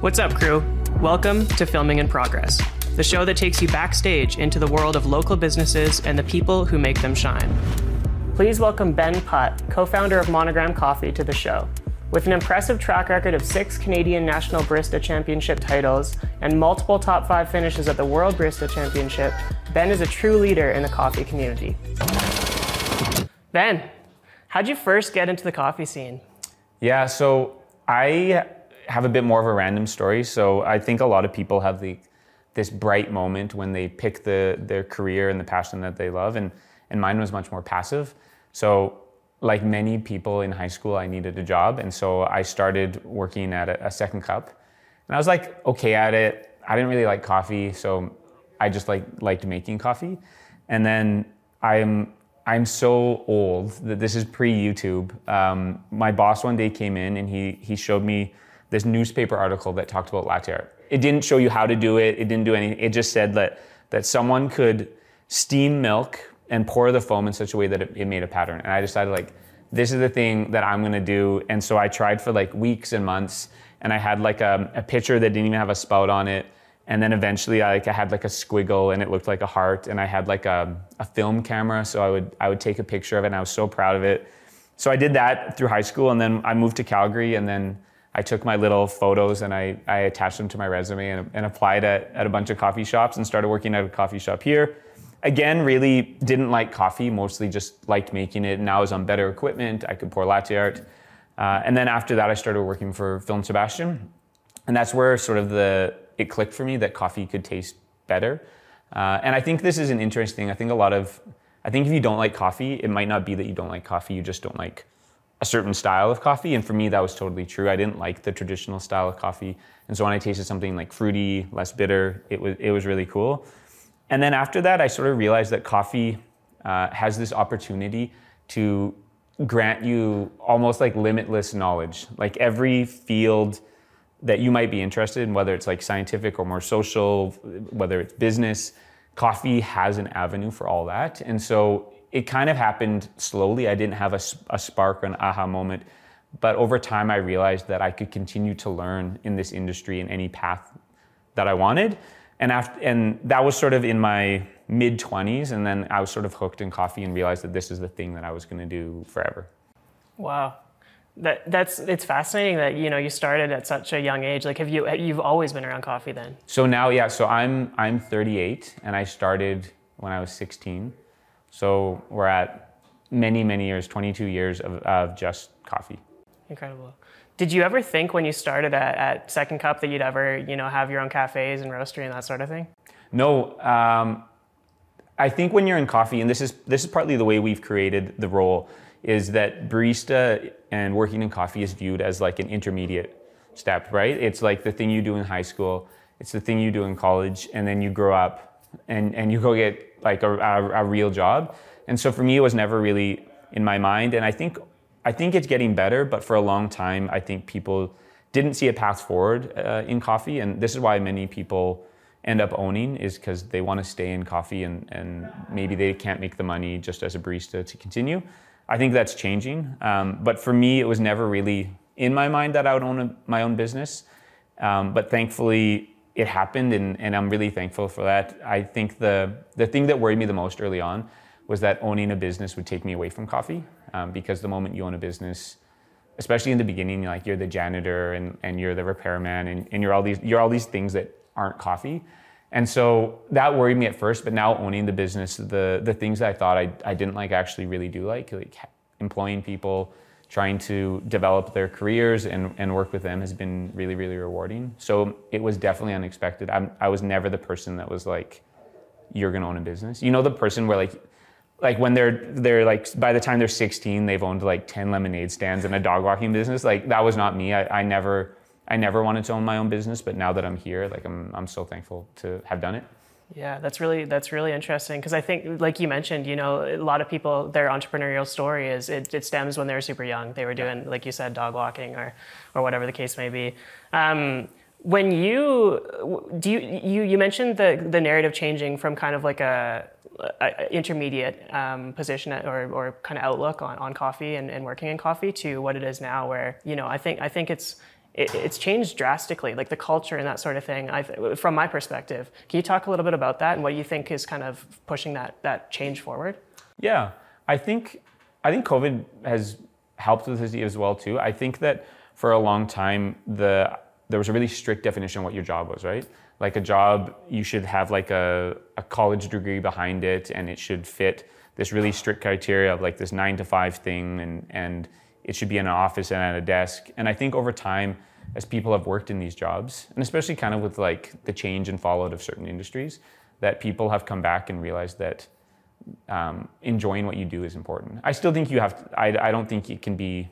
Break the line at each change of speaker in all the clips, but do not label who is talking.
What's up, crew? Welcome to Filming in Progress, the show that takes you backstage into the world of local businesses and the people who make them shine. Please welcome Ben Put, co founder of Monogram Coffee, to the show. With an impressive track record of six Canadian National Barista Championship titles and multiple top five finishes at the World Barista Championship, Ben is a true leader in the coffee community. Ben, how'd you first get into the coffee scene?
Yeah, so I have a bit more of a random story. So I think a lot of people have the this bright moment when they pick the their career and the passion that they love, and and mine was much more passive. So like many people in high school, I needed a job, and so I started working at a, a second cup, and I was like okay at it. I didn't really like coffee, so I just like liked making coffee, and then I'm I'm so old that this is pre YouTube. Um, my boss one day came in and he he showed me this newspaper article that talked about latte art. It didn't show you how to do it. It didn't do anything. It just said that that someone could steam milk and pour the foam in such a way that it, it made a pattern. And I decided like this is the thing that I'm gonna do. And so I tried for like weeks and months. And I had like a, a pitcher that didn't even have a spout on it. And then eventually I, like, I had like a squiggle and it looked like a heart. And I had like a, a film camera. So I would, I would take a picture of it and I was so proud of it. So I did that through high school. And then I moved to Calgary and then I took my little photos and I, I attached them to my resume and, and applied at, at a bunch of coffee shops and started working at a coffee shop here again, really didn't like coffee, mostly just liked making it. Now I was on better equipment, I could pour latte art. Uh, and then after that, I started working for Phil and Sebastian. And that's where sort of the it clicked for me that coffee could taste better. Uh, and I think this is an interesting. thing. I think a lot of, I think if you don't like coffee, it might not be that you don't like coffee. You just don't like a certain style of coffee. And for me, that was totally true. I didn't like the traditional style of coffee. And so when I tasted something like fruity, less bitter, it was it was really cool. And then after that, I sort of realized that coffee uh, has this opportunity to grant you almost like limitless knowledge. Like every field that you might be interested in, whether it's like scientific or more social, whether it's business, coffee has an avenue for all that. And so it kind of happened slowly. I didn't have a, a spark or an aha moment. But over time, I realized that I could continue to learn in this industry in any path that I wanted. And after, and that was sort of in my mid 20s and then i was sort of hooked in coffee and realized that this is the thing that i was going to do forever.
Wow. That, that's it's fascinating that you know you started at such a young age. Like have you you've always been around coffee then?
So now yeah so i'm i'm 38 and i started when i was 16 so we're at many many years 22 years of, of just coffee
incredible did you ever think when you started at, at, Second Cup that you'd ever, you know, have your own cafes and roastery and that sort of thing?
No. Um, I think when you're in coffee, and this is this is partly the way we've created the role, is that barista and working in coffee is viewed as like an intermediate step, right? It's like the thing you do in high school, it's the thing you do in college, and then you grow up and, and you go get like a, a, a real job. And so for me, it was never really in my mind. And I think I think it's getting better, but for a long time, I think people didn't see a path forward uh, in coffee, and this is why many people end up owning is because they want to stay in coffee and, and maybe they can't make the money just as a barista to continue. I think that's changing, um, but for me, it was never really in my mind that I would own a, my own business. Um, but thankfully, it happened, and, and I'm really thankful for that. I think the the thing that worried me the most early on was that owning a business would take me away from coffee um, because the moment you own a business, especially in the beginning, like you're the janitor and, and you're the repairman and, and you're all these you're all these things that aren't coffee. And so that worried me at first, but now owning the business, the the things that I thought I, I didn't like actually really do like, like employing people, trying to develop their careers and, and work with them has been really, really rewarding. So it was definitely unexpected. I'm, I was never the person that was like, you're gonna own a business. You know, the person where like like when they're they're like by the time they're 16 they've owned like 10 lemonade stands and a dog walking business like that was not me I, I never i never wanted to own my own business but now that i'm here like i'm, I'm so thankful to have done it
yeah that's really that's really interesting because i think like you mentioned you know a lot of people their entrepreneurial story is it, it stems when they were super young. They were doing like you said dog walking or or whatever the case may be. Um, when you do you, you you mentioned the the narrative changing from kind of like a, a intermediate um, position or, or kind of outlook on, on coffee and, and working in coffee to what it is now where you know I think I think it's it, it's changed drastically, like the culture and that sort of thing. I've, from my perspective, can you talk a little bit about that and what you think is kind of pushing that that change forward?
Yeah, I think I think COVID has helped with this as well too. I think that for a long time the there was a really strict definition of what your job was, right? Like a job, you should have like a, a college degree behind it, and it should fit this really strict criteria of like this nine to five thing, and and it should be in an office and at a desk. And I think over time, as people have worked in these jobs, and especially kind of with like the change and fallout of certain industries, that people have come back and realized that um, enjoying what you do is important. I still think you have. To, I, I don't think it can be.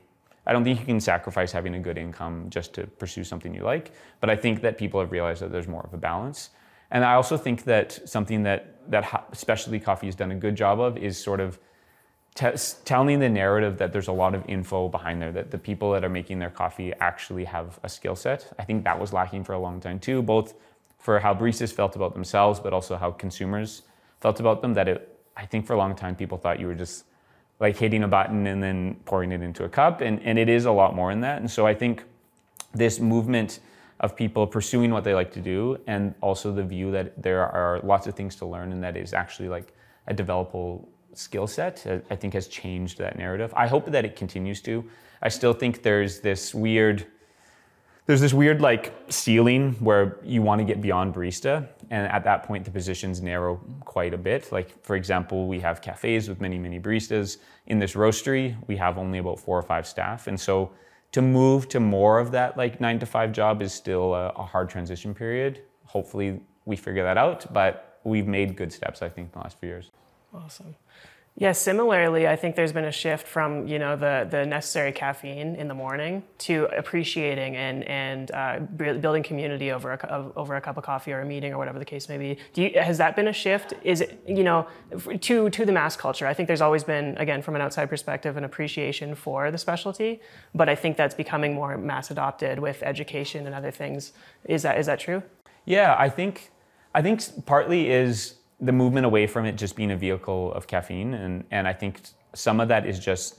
I don't think you can sacrifice having a good income just to pursue something you like. But I think that people have realized that there's more of a balance. And I also think that something that that specialty coffee has done a good job of is sort of t- telling the narrative that there's a lot of info behind there, that the people that are making their coffee actually have a skill set. I think that was lacking for a long time too, both for how baristas felt about themselves, but also how consumers felt about them. That it, I think for a long time, people thought you were just like hitting a button and then pouring it into a cup, and, and it is a lot more in that. And so I think this movement of people pursuing what they like to do, and also the view that there are lots of things to learn, and that is actually like a developable skill set, uh, I think has changed that narrative. I hope that it continues to. I still think there's this weird there's this weird like ceiling where you want to get beyond barista and at that point the positions narrow quite a bit. Like for example we have cafes with many many baristas. In this roastery we have only about four or five staff and so to move to more of that like nine to five job is still a, a hard transition period. Hopefully we figure that out but we've made good steps i think in the last few years.
Awesome yeah, similarly, I think there's been a shift from you know the the necessary caffeine in the morning to appreciating and and uh, building community over a over a cup of coffee or a meeting or whatever the case may be. You, has that been a shift? Is it you know to to the mass culture? I think there's always been again from an outside perspective an appreciation for the specialty, but I think that's becoming more mass adopted with education and other things. Is that is that true?
Yeah, I think I think partly is the movement away from it just being a vehicle of caffeine. And, and I think some of that is just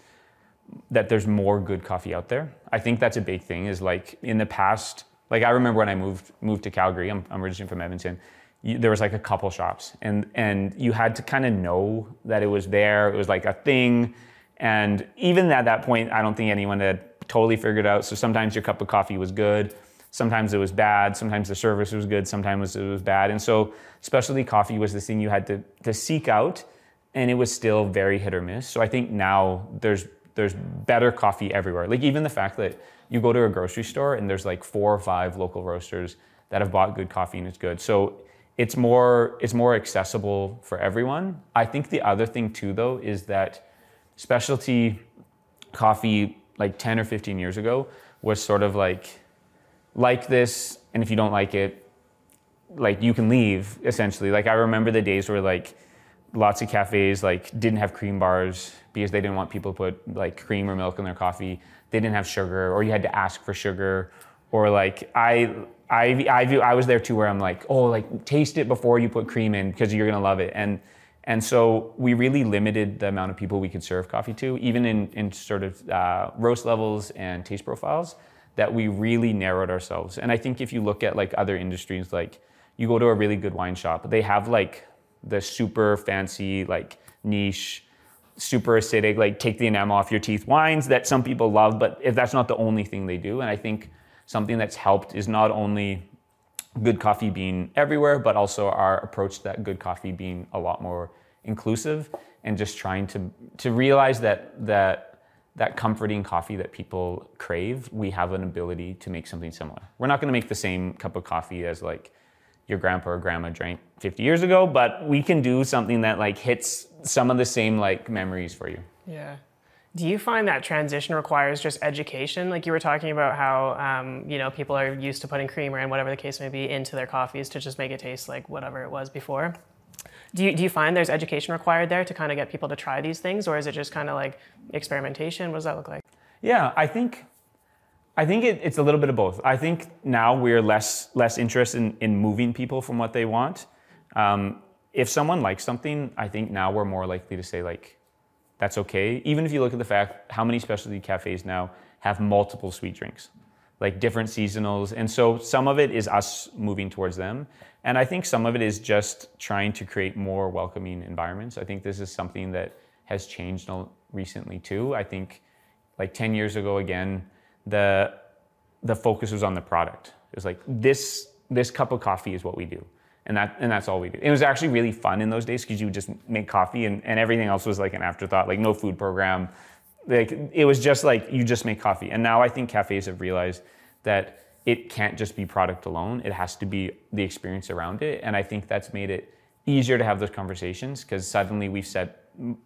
that there's more good coffee out there. I think that's a big thing is like in the past, like I remember when I moved, moved to Calgary, I'm, I'm originally from Edmonton, you, there was like a couple shops and, and you had to kind of know that it was there. It was like a thing. And even at that point, I don't think anyone had totally figured it out. So sometimes your cup of coffee was good Sometimes it was bad. Sometimes the service was good. Sometimes it was bad. And so specialty coffee was the thing you had to, to seek out, and it was still very hit or miss. So I think now there's there's better coffee everywhere. Like even the fact that you go to a grocery store and there's like four or five local roasters that have bought good coffee and it's good. So it's more it's more accessible for everyone. I think the other thing too though is that specialty coffee like 10 or 15 years ago was sort of like like this, and if you don't like it, like you can leave essentially. Like I remember the days where like lots of cafes like didn't have cream bars because they didn't want people to put like cream or milk in their coffee. They didn't have sugar, or you had to ask for sugar, or like I I I I was there too where I'm like oh like taste it before you put cream in because you're gonna love it and. And so we really limited the amount of people we could serve coffee to, even in, in sort of uh, roast levels and taste profiles that we really narrowed ourselves. And I think if you look at like other industries, like you go to a really good wine shop, they have like the super fancy, like niche, super acidic, like take the enamel off your teeth wines that some people love, but if that's not the only thing they do. And I think something that's helped is not only good coffee being everywhere, but also our approach to that good coffee being a lot more inclusive and just trying to to realize that that that comforting coffee that people crave, we have an ability to make something similar. We're not going to make the same cup of coffee as like your grandpa or grandma drank 50 years ago, but we can do something that like hits some of the same like memories for you.
Yeah. Do you find that transition requires just education? Like you were talking about how um, you know people are used to putting creamer and whatever the case may be into their coffees to just make it taste like whatever it was before. Do you, do you find there's education required there to kind of get people to try these things, or is it just kind of like experimentation? What does that look like?
Yeah, I think I think it, it's a little bit of both. I think now we're less less interested in, in moving people from what they want. Um, if someone likes something, I think now we're more likely to say like, that's okay. Even if you look at the fact how many specialty cafes now have multiple sweet drinks. Like different seasonals. And so some of it is us moving towards them. And I think some of it is just trying to create more welcoming environments. I think this is something that has changed recently too. I think like 10 years ago again, the the focus was on the product. It was like this this cup of coffee is what we do. And that and that's all we do. It was actually really fun in those days because you would just make coffee and, and everything else was like an afterthought, like no food program. Like it was just like you just make coffee. And now I think cafes have realized that it can't just be product alone. It has to be the experience around it. And I think that's made it easier to have those conversations because suddenly we've set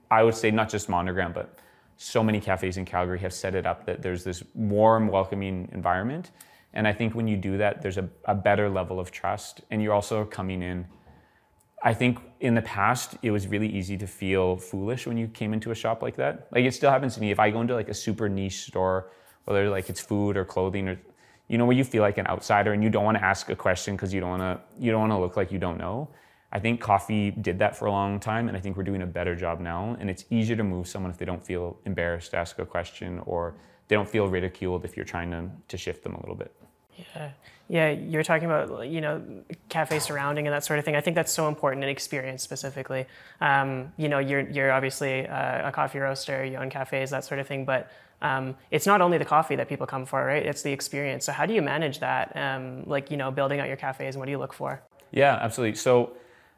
I would say not just Monogram, but so many cafes in Calgary have set it up that there's this warm, welcoming environment. And I think when you do that, there's a, a better level of trust. And you're also coming in. I think in the past, it was really easy to feel foolish when you came into a shop like that. Like it still happens to me. If I go into like a super niche store, whether like it's food or clothing or you know where you feel like an outsider and you don't want to ask a question because you don't want to you don't want to look like you don't know I think coffee did that for a long time, and I think we're doing a better job now. And it's easier to move someone if they don't feel embarrassed to ask a question or they don't feel ridiculed if you're trying to, to shift them a little bit.
Yeah, yeah. You're talking about you know cafe surrounding and that sort of thing. I think that's so important in experience specifically. Um, you know, you're you're obviously a, a coffee roaster, you own cafes, that sort of thing, but um, it's not only the coffee that people come for, right? It's the experience. So how do you manage that? Um, like you know, building out your cafes, and what do you look for?
Yeah, absolutely. So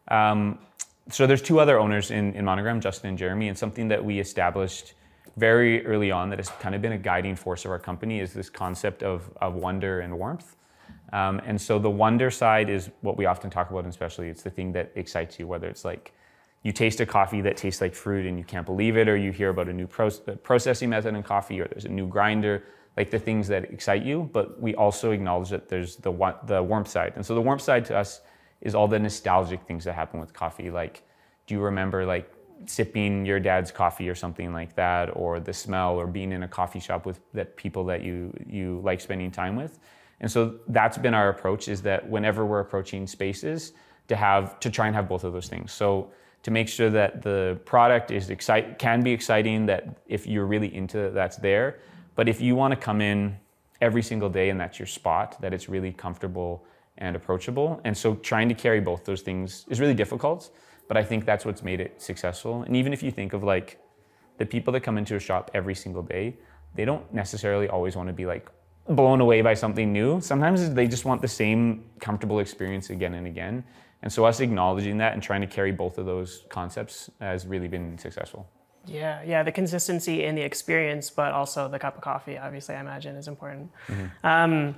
um, so there's two other owners in, in Monogram, Justin and Jeremy, and something that we established very early on that has kind of been a guiding force of our company is this concept of, of wonder and warmth. Um, and so the wonder side is what we often talk about, and especially it's the thing that excites you, whether it's like you taste a coffee that tastes like fruit and you can't believe it, or you hear about a new pro- processing method in coffee, or there's a new grinder, like the things that excite you. But we also acknowledge that there's the, the warmth side. And so the warmth side to us is all the nostalgic things that happen with coffee. Like, do you remember like sipping your dad's coffee or something like that, or the smell, or being in a coffee shop with that people that you you like spending time with? And so that's been our approach: is that whenever we're approaching spaces, to have to try and have both of those things. So to make sure that the product is excite can be exciting, that if you're really into it, that's there. But if you want to come in every single day and that's your spot, that it's really comfortable and approachable. And so trying to carry both those things is really difficult, but I think that's what's made it successful. And even if you think of like the people that come into a shop every single day, they don't necessarily always want to be like blown away by something new. Sometimes they just want the same comfortable experience again and again. And so us acknowledging that and trying to carry both of those concepts has really been successful.
Yeah, yeah, the consistency in the experience, but also the cup of coffee, obviously, I imagine, is important. Mm-hmm. Um,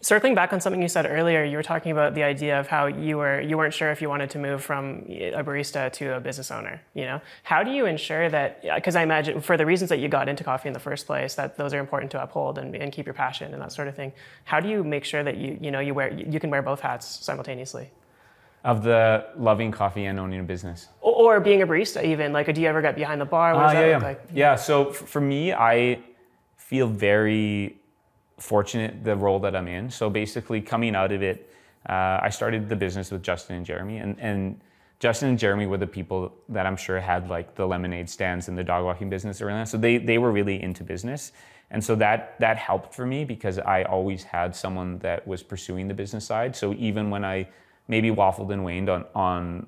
circling back on something you said earlier, you were talking about the idea of how you were you weren't sure if you wanted to move from a barista to a business owner. You know, how do you ensure that? Because I imagine for the reasons that you got into coffee in the first place, that those are important to uphold and, and keep your passion and that sort of thing. How do you make sure that you you know you wear you can wear both hats simultaneously?
Of the loving coffee and owning a business,
or, or being a barista, even like, do you ever get behind the bar? What
uh, yeah, yeah. Like? yeah. So for me, I feel very fortunate the role that I'm in. So basically, coming out of it, uh, I started the business with Justin and Jeremy, and, and Justin and Jeremy were the people that I'm sure had like the lemonade stands and the dog walking business around. So they they were really into business, and so that that helped for me because I always had someone that was pursuing the business side. So even when I maybe waffled and waned on on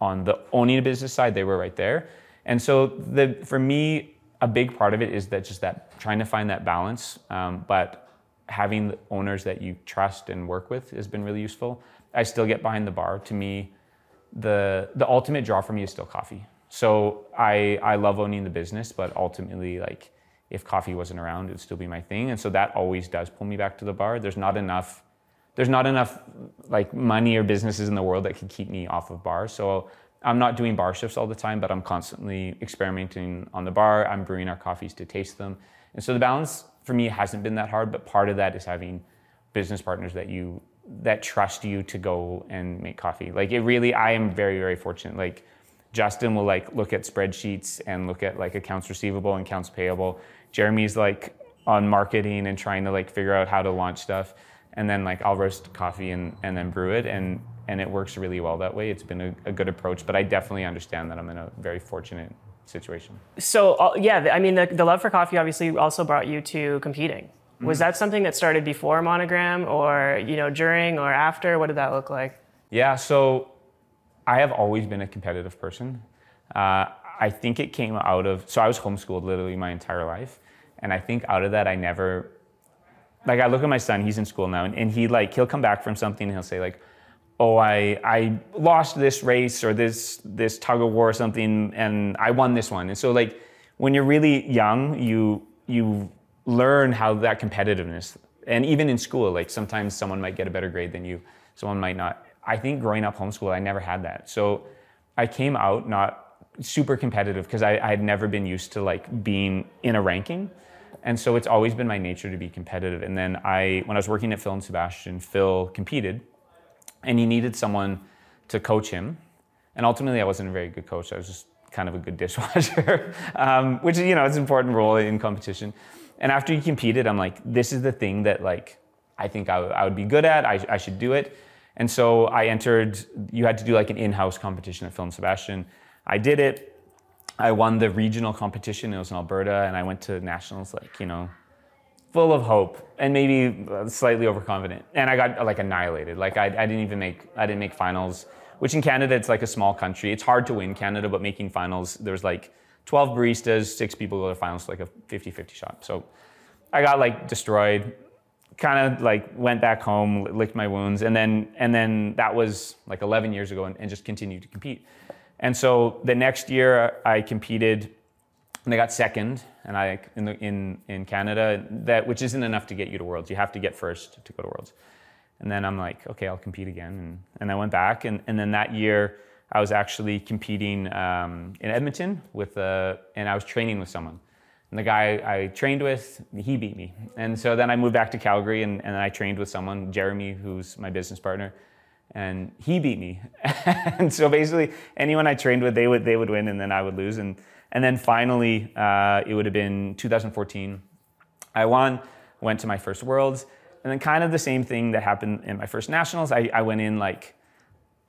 on the owning a business side, they were right there. And so the for me, a big part of it is that just that trying to find that balance. Um, but having owners that you trust and work with has been really useful. I still get behind the bar. To me, the the ultimate draw for me is still coffee. So I I love owning the business, but ultimately like if coffee wasn't around, it would still be my thing. And so that always does pull me back to the bar. There's not enough there's not enough like money or businesses in the world that can keep me off of bars. So I'm not doing bar shifts all the time, but I'm constantly experimenting on the bar. I'm brewing our coffees to taste them. And so the balance for me it hasn't been that hard, but part of that is having business partners that you that trust you to go and make coffee. Like it really I am very very fortunate. Like Justin will like look at spreadsheets and look at like accounts receivable and accounts payable. Jeremy's like on marketing and trying to like figure out how to launch stuff. And then like I'll roast coffee and, and then brew it and and it works really well that way. It's been a, a good approach, but I definitely understand that I'm in a very fortunate situation.
So uh, yeah, I mean, the, the love for coffee obviously also brought you to competing. Was that something that started before Monogram or, you know, during or after? What did that look like?
Yeah, so I have always been a competitive person. Uh, I think it came out of, so I was homeschooled literally my entire life. And I think out of that, I never, like, I look at my son, he's in school now, and, and he, like, he'll come back from something and he'll say, like, oh, I, I lost this race or this, this tug of war or something, and I won this one. And so, like, when you're really young, you, you learn how that competitiveness, and even in school, like, sometimes someone might get a better grade than you, someone might not. I think growing up homeschool, I never had that. So I came out not super competitive because I, I had never been used to like being in a ranking. And so it's always been my nature to be competitive. And then I, when I was working at Phil and Sebastian, Phil competed and he needed someone to coach him. And ultimately, I wasn't a very good coach. I was just kind of a good dishwasher, um, which is, you know, it's an important role in competition. And after he competed, I'm like, this is the thing that like, I think I, I would be good at. I, I should do it. And so I entered, you had to do like an in-house competition at and Sebastian. I did it. I won the regional competition. It was in Alberta, and I went to nationals like you know, full of hope and maybe uh, slightly overconfident. And I got like annihilated. Like I, I didn't even make I didn't make finals. Which in Canada it's like a small country. It's hard to win Canada, but making finals there's like 12 baristas, six people go to finals, like a 50-50 shot. So I got like destroyed. Kind of like went back home, licked my wounds, and then and then that was like 11 years ago, and, and just continued to compete. And so the next year I competed and I got second and I in, the, in, in Canada, that, which isn't enough to get you to Worlds. You have to get first to go to Worlds. And then I'm like, okay, I'll compete again. And, and I went back. And, and then that year I was actually competing um, in Edmonton with, uh, and I was training with someone. And the guy I trained with, he beat me. And so then I moved back to Calgary and, and I trained with someone, Jeremy, who's my business partner and he beat me. and so basically, anyone I trained with, they would they would win, and then I would lose. And and then finally, uh, it would have been 2014. I won, went to my first Worlds, and then kind of the same thing that happened in my first Nationals. I, I went in like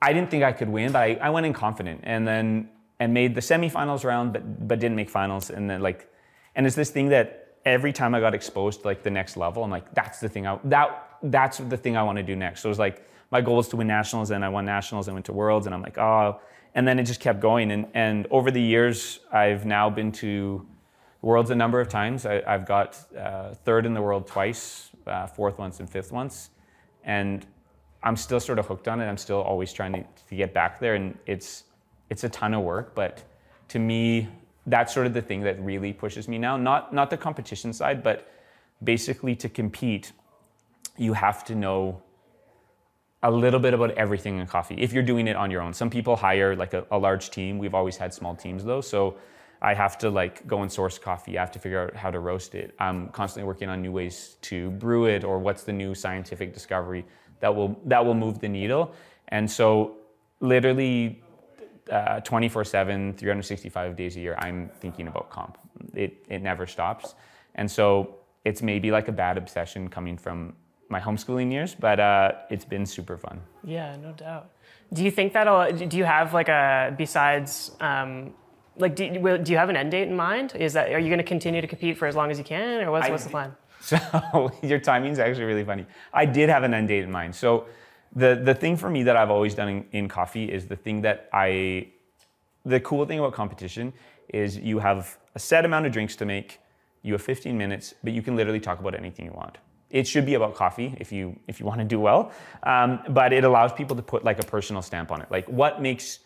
I didn't think I could win, but I, I went in confident, and then and made the semifinals round, but but didn't make finals. And then like, and it's this thing that every time I got exposed to like the next level, I'm like, that's the thing I that that's the thing I want to do next. So it was like my goal was to win nationals, and I won nationals and went to worlds, and I'm like, oh, and then it just kept going. And, and over the years, I've now been to worlds a number of times. I, have got uh, third in the world twice, uh, fourth once, and fifth once, and I'm still sort of hooked on it. I'm still always trying to, to get back there, and it's it's a ton of work, but to me, that's sort of the thing that really pushes me now. Not not the competition side, but basically to compete, you have to know a little bit about everything in coffee if you're doing it on your own. Some people hire like a, a, large team. We've always had small teams though, so I have to like go and source coffee. I have to figure out how to roast it. I'm constantly working on new ways to brew it or what's the new scientific discovery that will that will move the needle. And so literally uh, 24/7, 365 days a year, I'm thinking about comp. It it never stops. And so it's maybe like a bad obsession coming from my homeschooling years, but uh, it's been super fun.
Yeah, no doubt. Do you think that'll? Do you have like a besides? Um, like, do you, do you have an end date in mind? Is that are you going to continue to compete for as long as you can, or what's, I, what's the plan?
So your timing's actually really funny. I did have an end date in mind. So the the thing for me that I've always done in, in coffee is the thing that I. The cool thing about competition is you have a set amount of drinks to make. You have 15 minutes, but you can literally talk about anything you want it should be about coffee if you if you want to do well. Um, but it allows people to put like a personal stamp on it. Like what makes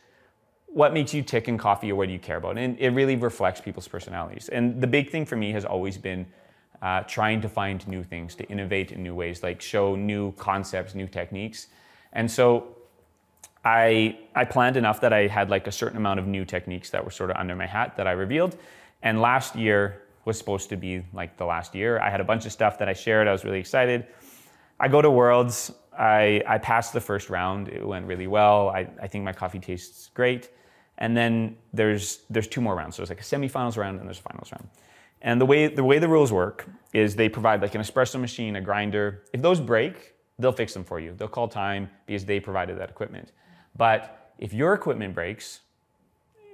what makes you tick in coffee or what do you care about? And it really reflects people's personalities. And the big thing for me has always been uh, trying to find new things to innovate in new ways like show new concepts new techniques. And so i i planned enough that i had like a certain amount of new techniques that were sort of under my hat that i revealed. And last year was supposed to be like the last year. I had a bunch of stuff that I shared. I was really excited. I go to Worlds. I, I passed the first round. It went really well. I, I think my coffee tastes great. And then there's there's two more rounds. So it's like a semifinals round and there's a finals round. And the way the way the rules work is they provide like an espresso machine, a grinder. If those break, they'll fix them for you. They'll call time because they provided that equipment. But if your equipment breaks,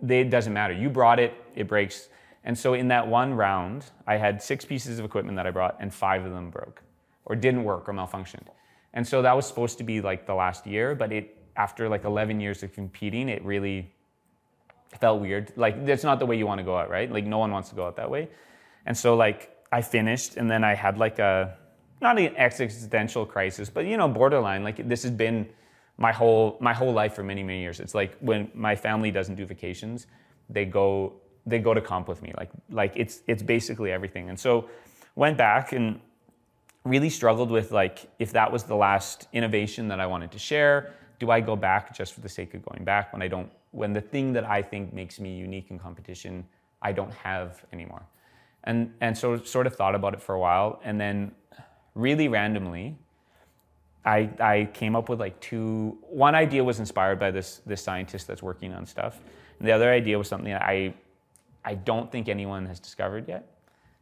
they, it doesn't matter. You brought it, it breaks And so in that one round, I had six pieces of equipment that I brought, and five of them broke, or didn't work, or malfunctioned. And so that was supposed to be like the last year, but it after like 11 years of competing, it really felt weird. Like that's not the way you want to go out, right? Like no one wants to go out that way. And so like I finished, and then I had like a not an existential crisis, but you know, borderline. Like this has been my whole my whole life for many many years. It's like when my family doesn't do vacations, they go they go to comp with me. Like like it's it's basically everything. And so went back and really struggled with like if that was the last innovation that I wanted to share, do I go back just for the sake of going back when I don't when the thing that I think makes me unique in competition I don't have anymore. And and so sort of thought about it for a while and then really randomly I, I came up with like two one idea was inspired by this this scientist that's working on stuff and the other idea was something that i i don't think anyone has discovered yet.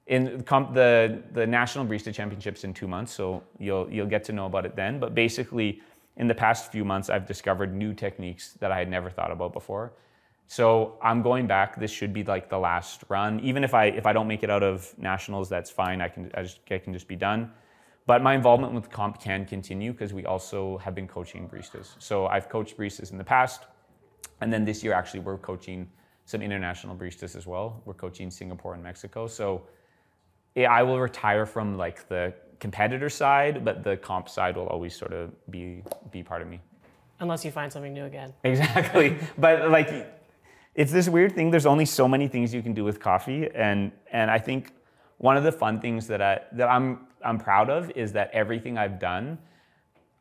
In the the national barista championships in two months so you'll you'll get to know about it then. But basically in the past few months i've discovered new techniques that i had never thought about before. So i'm going back. This should be like the last run. Even if i if i don't make it out of nationals that's fine. I can i, just, I can just be done. But my involvement with comp can continue because we also have been coaching baristas. So I've coached baristas in the past, and then this year actually we're coaching some international baristas as well. We're coaching Singapore and Mexico. So yeah, I will retire from like the competitor side, but the comp side will always sort of be be part of me.
Unless you find something new again.
Exactly. but like it's this weird thing. There's only so many things you can do with coffee, and and I think one of the fun things that I that I'm I'm proud of is that everything I've done,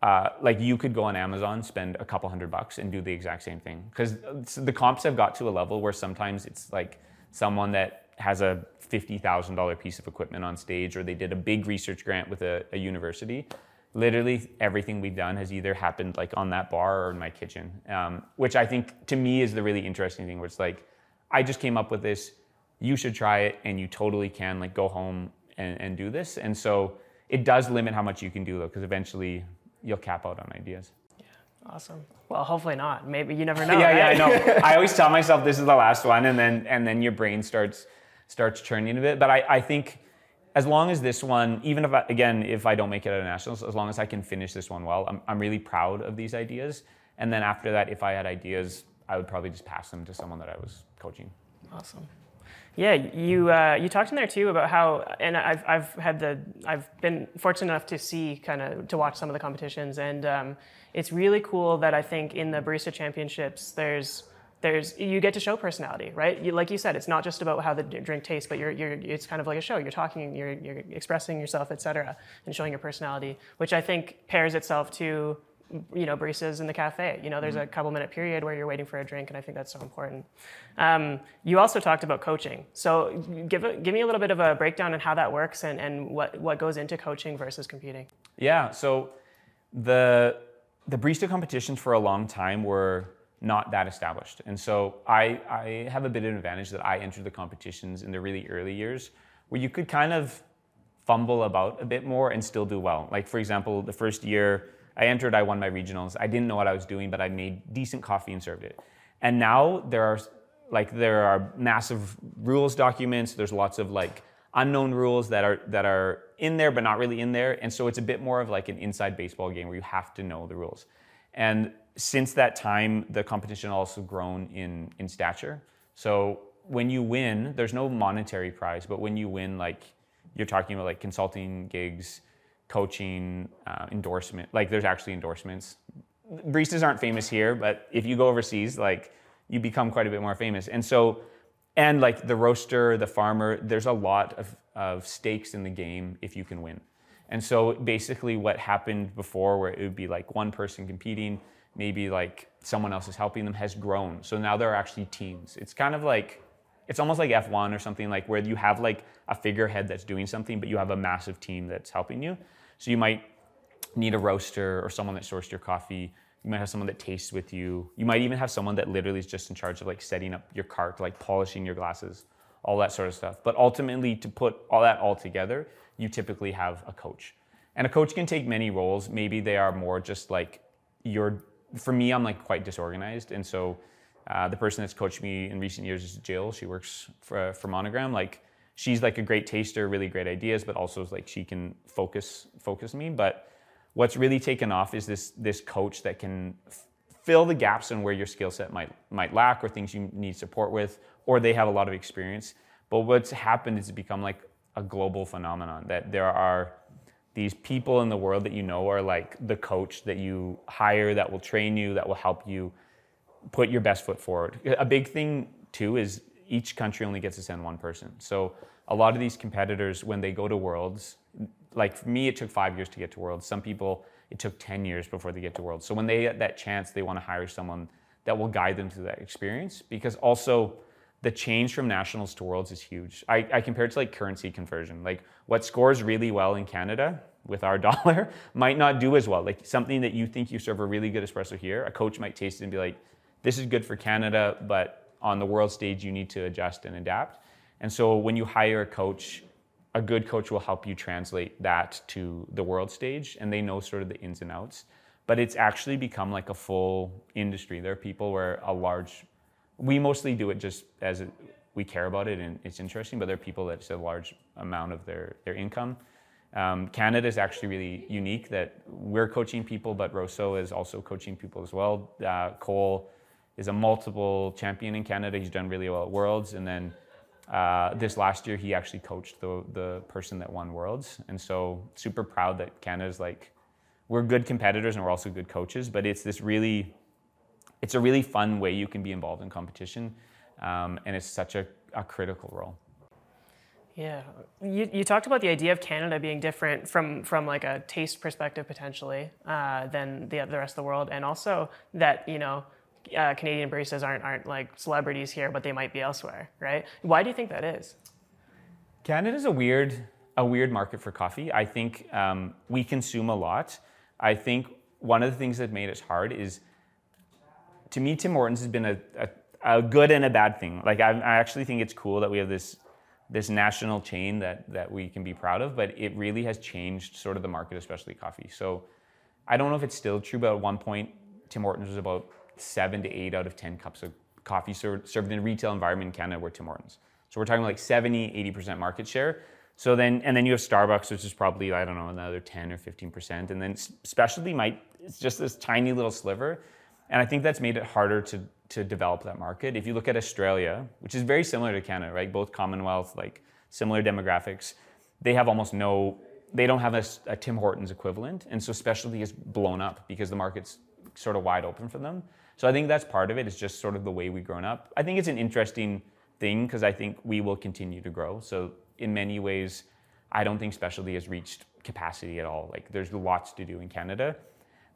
uh, like you could go on Amazon, spend a couple hundred bucks, and do the exact same thing. Because the comps have got to a level where sometimes it's like someone that has a fifty thousand dollar piece of equipment on stage, or they did a big research grant with a, a, university. Literally everything we've done has either happened like on that bar or in my kitchen, um, which I think to me is the really interesting thing. Where it's like, I just came up with this. You should try it, and you totally can. Like go home and, and do this. And so it does limit how much you can do though, because eventually you'll cap out on ideas.
Yeah, awesome. Well, hopefully not. Maybe you never know.
yeah, yeah, I know. I always tell myself this is the last one, and then and then your brain starts starts churning a bit. But I, I think as long as this one, even if I, again if I don't make it at a nationals, as long as I can finish this one well, I'm I'm really proud of these ideas. And then after that, if I had ideas, I would probably just pass them to someone that I was coaching.
Awesome. Yeah, you uh, you talked in there too about how, and I've I've had the I've been fortunate enough to see kind of to watch some of the competitions, and um, it's really cool that I think in the barista championships there's there's you get to show personality, right? You, like you said, it's not just about how the drink tastes, but you're, you're it's kind of like a show. You're talking, you're, you're expressing yourself, etc., and showing your personality, which I think pairs itself to you know baristas in the cafe. You know there's mm-hmm. a couple minute period where you're waiting for a drink and i think that's so important. Um, you also talked about coaching. So give, a, give me a little bit of a breakdown on how that works and, and what, what goes into coaching versus competing.
Yeah so the the barista competitions for a long time were not that established. And so i i have a bit of an advantage that i entered the competitions in the really early years where you could kind of fumble about a bit more and still do well. Like for example the first year I entered, I won my regionals. I didn't know what I was doing, but I made decent coffee and served it. And now there are like there are massive rules documents. There's lots of like unknown rules that are that are in there but not really in there. And so it's a bit more of like an inside baseball game where you have to know the rules. And since that time, the competition also grown in in stature. So when you win, there's no monetary prize, but when you win, like you're talking about like consulting gigs, coaching, uh, endorsement. Like there's actually endorsements. Baristas aren't famous here, but if you go overseas, like you become quite a bit more famous. And so, and like the roaster, the farmer, there's a lot of, of stakes in the game if you can win. And so basically what happened before where it would be like one person competing, maybe like someone else is helping them has grown. So now there are actually teams. It's kind of like it's almost like F1 or something like where you have like a figurehead that's doing something, but you have a massive team that's helping you. So you might need a roaster or someone that sourced your coffee. You might have someone that tastes with you. You might even have someone that literally is just in charge of like setting up your cart, like polishing your glasses, all that sort of stuff. But ultimately, to put all that all together, you typically have a coach. And a coach can take many roles. Maybe they are more just like you're, for me, I'm like quite disorganized. And so Uh, the person that's coached me in recent years is Jill. She works for, for Monogram. Like she's like a great taster, really great ideas, but also like she can focus focus me. But what's really taken off is this this coach that can f- fill the gaps in where your skill set might might lack or things you need support with, or they have a lot of experience. But what's happened is it's become like a global phenomenon that there are these people in the world that you know are like the coach that you hire that will train you, that will help you put your best foot forward. A big thing too is each country only gets to send one person. So a lot of these competitors, when they go to Worlds, like for me, it took five years to get to Worlds. Some people, it took 10 years before they get to Worlds. So when they get that chance, they want to hire someone that will guide them through that experience because also the change from nationals to worlds is huge. I, I compare it to like currency conversion. Like what scores really well in Canada with our dollar might not do as well. Like something that you think you serve a really good espresso here, a coach might taste it and be like, this is good for Canada, but on the world stage, you need to adjust and adapt. And so when you hire a coach, a good coach will help you translate that to the world stage and they know sort of the ins and outs. But it's actually become like a full industry. There are people where a large we mostly do it just as it, we care about it and it's interesting, but there are people that it's a large amount of their, their income. Um, Canada is actually really unique that we're coaching people, but Rosso is also coaching people as well. Uh, Cole is a multiple champion in Canada. He's done really well at Worlds. And then uh, this last year, he actually coached the, the person that won Worlds. And so, super proud that Canada's like, we're good competitors and we're also good coaches, but it's this really it's a really fun way you can be involved in competition, um, and it's such a, a critical role.
Yeah, you, you talked about the idea of Canada being different from from like a taste perspective potentially uh, than the the rest of the world, and also that you know uh, Canadian baristas aren't aren't like celebrities here, but they might be elsewhere, right? Why do you think that is?
Canada's a weird a weird market for coffee. I think um, we consume a lot. I think one of the things that made it hard is to me, Tim Hortons has been a, a, a good and a bad thing. Like I, I, actually think it's cool that we have this this national chain that that we can be proud of, but it really has changed sort of the market, especially coffee. So I don't know if it's still true, but at one point, Tim Hortons was about seven to eight out of ten cups of coffee served, served in a retail environment in Canada were Tim Hortons. So we're talking like 70, 80% market share. So then, and then you have Starbucks, which is probably, I don't know, another 10 or 15%. And then specialty might, it's just this tiny little sliver. And I think that's made it harder to, to develop that market. If you look at Australia, which is very similar to Canada, right? Both Commonwealth, like similar demographics, they have almost no, they don't have a, a Tim Hortons equivalent. And so specialty is blown up because the market's sort of wide open for them. So I think that's part of it. it, is just sort of the way we've grown up. I think it's an interesting thing because I think we will continue to grow. So in many ways, I don't think specialty has reached capacity at all. Like there's lots to do in Canada.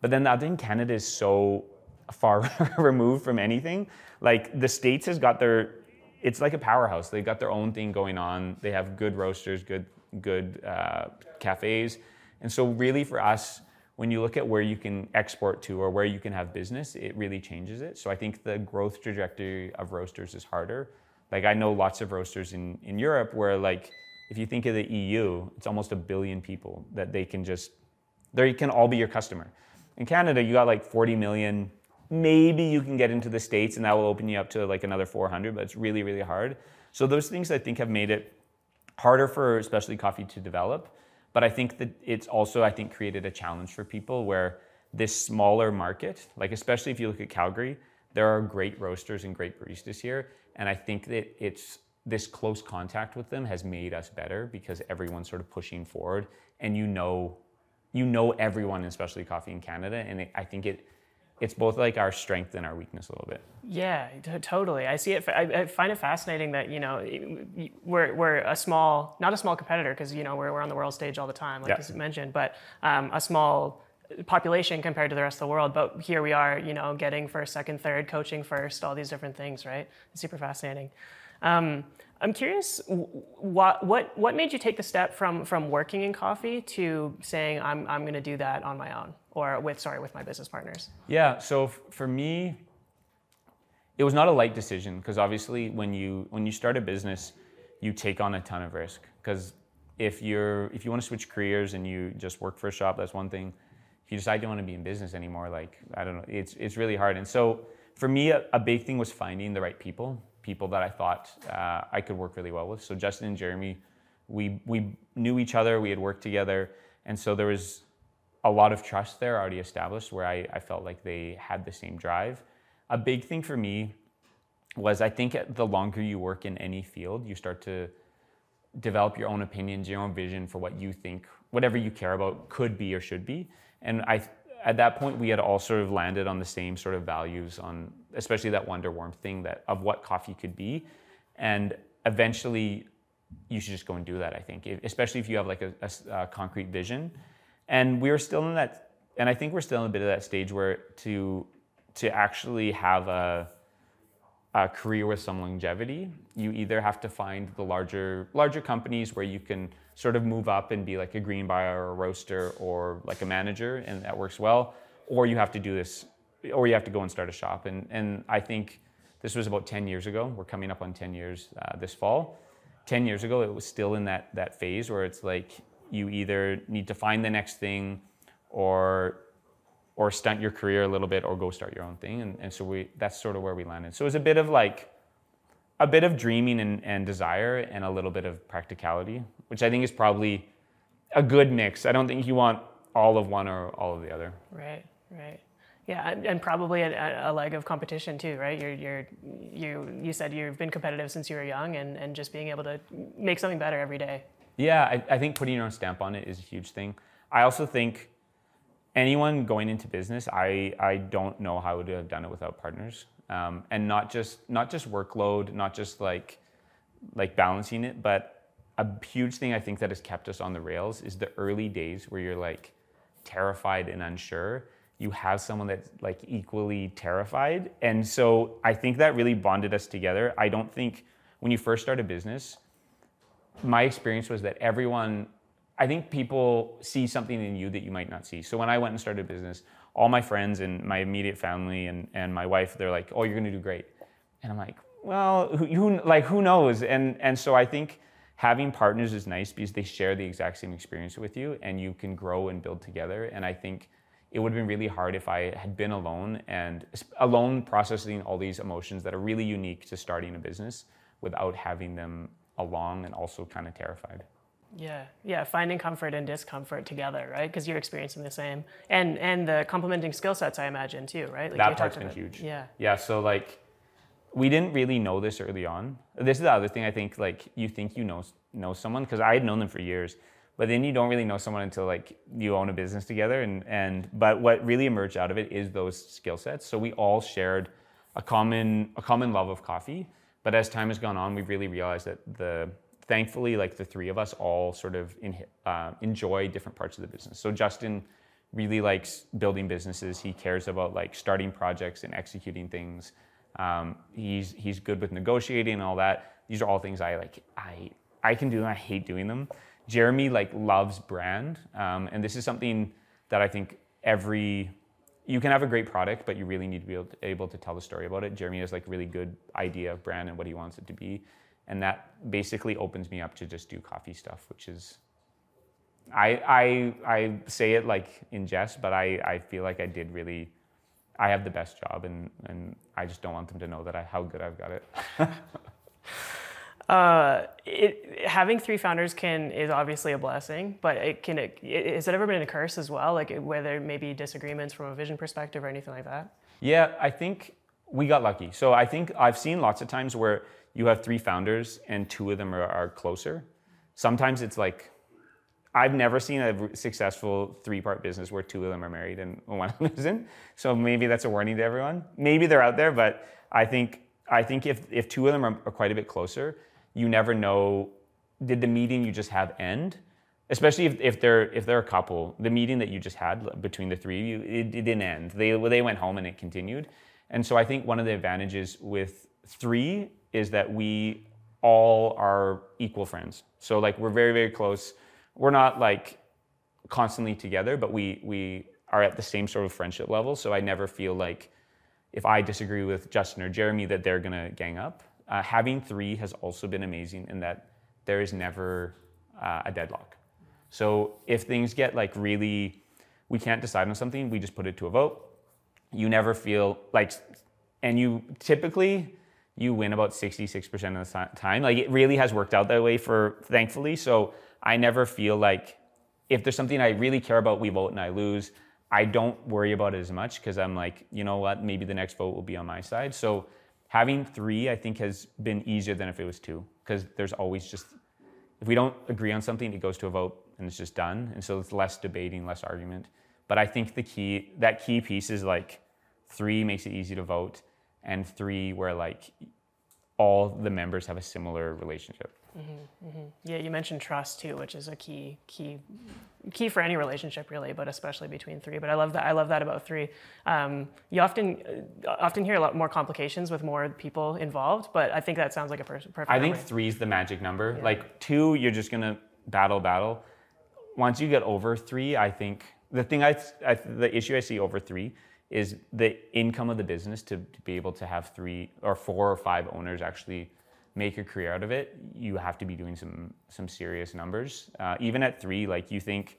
But then the other thing, Canada is so far removed from anything. Like the states has got their, it's like a powerhouse. They've got their own thing going on. They have good roasters, good good uh, cafes, and so really for us, when you look at where you can export to or where you can have business, it really changes it. So I think the growth trajectory of roasters is harder. Like I know lots of roasters in in Europe where like if you think of the EU, it's almost a billion people that they can just they can all be your customer. In Canada, you got like 40 million Maybe you can get into the States and that will open you up to like another 400, but it's really, really hard. So those things I think have made it harder for especially coffee to develop. But I think that it's also, I think, created a challenge for people where this smaller market, like especially if you look at Calgary, there are great roasters and great baristas here. And I think that it's this close contact with them has made us better because everyone's sort of pushing forward and you know you know everyone in specialty coffee in Canada. And it, I think it it's both like our strength and our weakness a little bit.
Yeah, t- totally. I see it. I, I, find it fascinating that you know we're we're a small, not a small competitor because you know we're we're on the world stage all the time, like yeah. you mentioned, but um, a small population compared to the rest of the world. But here we are, you know, getting first, second, third, coaching first, all these different things, right? It's super fascinating. Um, I'm curious, what, what, what made you take the step from, from working in coffee to saying, I'm, I'm going to do that on my own or with, sorry, with my business partners?
Yeah, so f- for me, it was not a light decision because obviously when you, when you start a business, you take on a ton of risk because if you're, if you want to switch careers and you just work for a shop, that's one thing. If you decide you don't want to be in business anymore, like, I don't know, it's, it's really hard. And so for me, a, a, big thing was finding the right people, people that I thought uh, I could work really well with. So Justin and Jeremy, we we knew each other, we had worked together, and so there was a lot of trust there already established where I, I felt like they had the same drive. A big thing for me was I think the longer you work in any field, you start to develop your own opinions, your own vision for what you think, whatever you care about could be or should be. And I at that point we had all sort of landed on the same sort of values on especially that wonder warm thing that of what coffee could be and eventually you should just go and do that i think especially if you have like a, a, a concrete vision and we are still in that and i think we're still in a bit of that stage where to to actually have a a career with some longevity, you either have to find the larger larger companies where you can sort of move up and be like a green buyer or a roaster or like a manager, and that works well, or you have to do this, or you have to go and start a shop. And and I think this was about 10 years ago. We're coming up on 10 years uh, this fall. 10 years ago, it was still in that that phase where it's like you either need to find the next thing, or or stunt your career a little bit or go start your own thing. And, and so we that's sort of where we landed. So it was a bit of like a bit of dreaming and, and desire and a little bit of practicality, which I think is probably a good mix. I don't think you want all of one or all of the other.
Right, right. Yeah, and probably a, a, leg of competition too, right? You're, you're, you, you said you've been competitive since you were young, and, and just being able to make something better every day.
Yeah, I, I think putting your own stamp on it is a huge thing. I also think anyone going into business, I, I don't know how to have done it without partners. Um, and not just not just workload, not just like like balancing it, but a huge thing I think that has kept us on the rails is the early days where you're like terrified and unsure. You have someone that's like equally terrified. And so I think that really bonded us together. I don't think when you first start a business, my experience was that everyone I think people see something in you that you might not see. So when I went and started a business, all my friends and my immediate family and, and my wife, they're like, "Oh, you're going to do great," and I'm like, "Well, who, who like who knows?" And and so I think having partners is nice because they share the exact same experience with you, and you can grow and build together. And I think it would have been really hard if I had been alone and alone processing all these emotions that are really unique to starting a business without having them along and also kind of terrified.
Yeah, yeah, finding comfort and discomfort together, right? Because you're experiencing the same, and and the complementing skill sets, I imagine too, right?
Like that part's been huge. Yeah, yeah. So like, we didn't really know this early on. This is the other thing I think. Like, you think you know know someone because I had known them for years, but then you don't really know someone until like you own a business together. And and but what really emerged out of it is those skill sets. So we all shared a common a common love of coffee. But as time has gone on, we've really realized that the thankfully, like the three of us all sort of in, uh, enjoy different parts of the business. So Justin really likes building businesses. He cares about like starting projects and executing things. Um, he's he's good with negotiating and all that. These are all things I like. I I can do them. I hate doing them. Jeremy like loves brand, um, and this is something that I think every you can have a great product, but you really need to be able to, able to tell the story about it. Jeremy has like really good idea of brand and what he wants it to be and that basically opens me up to just do coffee stuff, which is I I I say it like in jest, but I, I feel like I did really I have the best job and and I just don't want them to know that I how good I've got it.
uh, it, having three founders can is obviously a blessing, but it can it, has it ever been a curse as well? Like whether maybe disagreements from a vision perspective or anything like that?
Yeah, I think we got lucky. So I think I've seen lots of times where you have three founders and two of them are, are closer. Sometimes it's like, I've never seen a successful three-part business where two of them are married and one of them isn't. So maybe that's a warning to everyone. Maybe they're out there, but I think I think if if two of them are, are quite a bit closer, you never know. Did the meeting you just have end? Especially if, if they're if they're a couple, the meeting that you just had between the three of you, it, it didn't end. They they went home and it continued. And so I think one of the advantages with three is that we all are equal friends. So like we're very very close. We're not like constantly together, but we we are at the same sort of friendship level. So I never feel like if I disagree with Justin or Jeremy that they're gonna gang up. Uh, having three has also been amazing in that there is never uh, a deadlock. So if things get like really, we can't decide on something, we just put it to a vote. You never feel like and you typically you win about 66% of the time. Like it really has worked out that way for thankfully. So I never feel like if there's something I really care about, we vote and I lose. I don't worry about it as much because I'm like, you know what, maybe the next vote will be on my side. So having three, I think, has been easier than if it was two because there's always just, if we don't agree on something, it goes to a vote and it's just done. And so it's less debating, less argument. But I think the key, that key piece is like three makes it easy to vote and three where like all the members have a similar relationship.
Mm-hmm, mm-hmm. Yeah, you mentioned trust too, which is a key key key for any relationship really, but especially between three. But I love that. I love that about three. Um, you often uh, often hear a lot more complications with more people involved, but I think that sounds like a perfect.
I think three is the magic number. Yeah. Like two, you're just gonna battle battle. Once you get over three, I think the thing I, I the issue I see over three is the income of the business to, to be able to have three or four or five owners actually make a career out of it, you have to be doing some some serious numbers. Uh, even at three, like you think,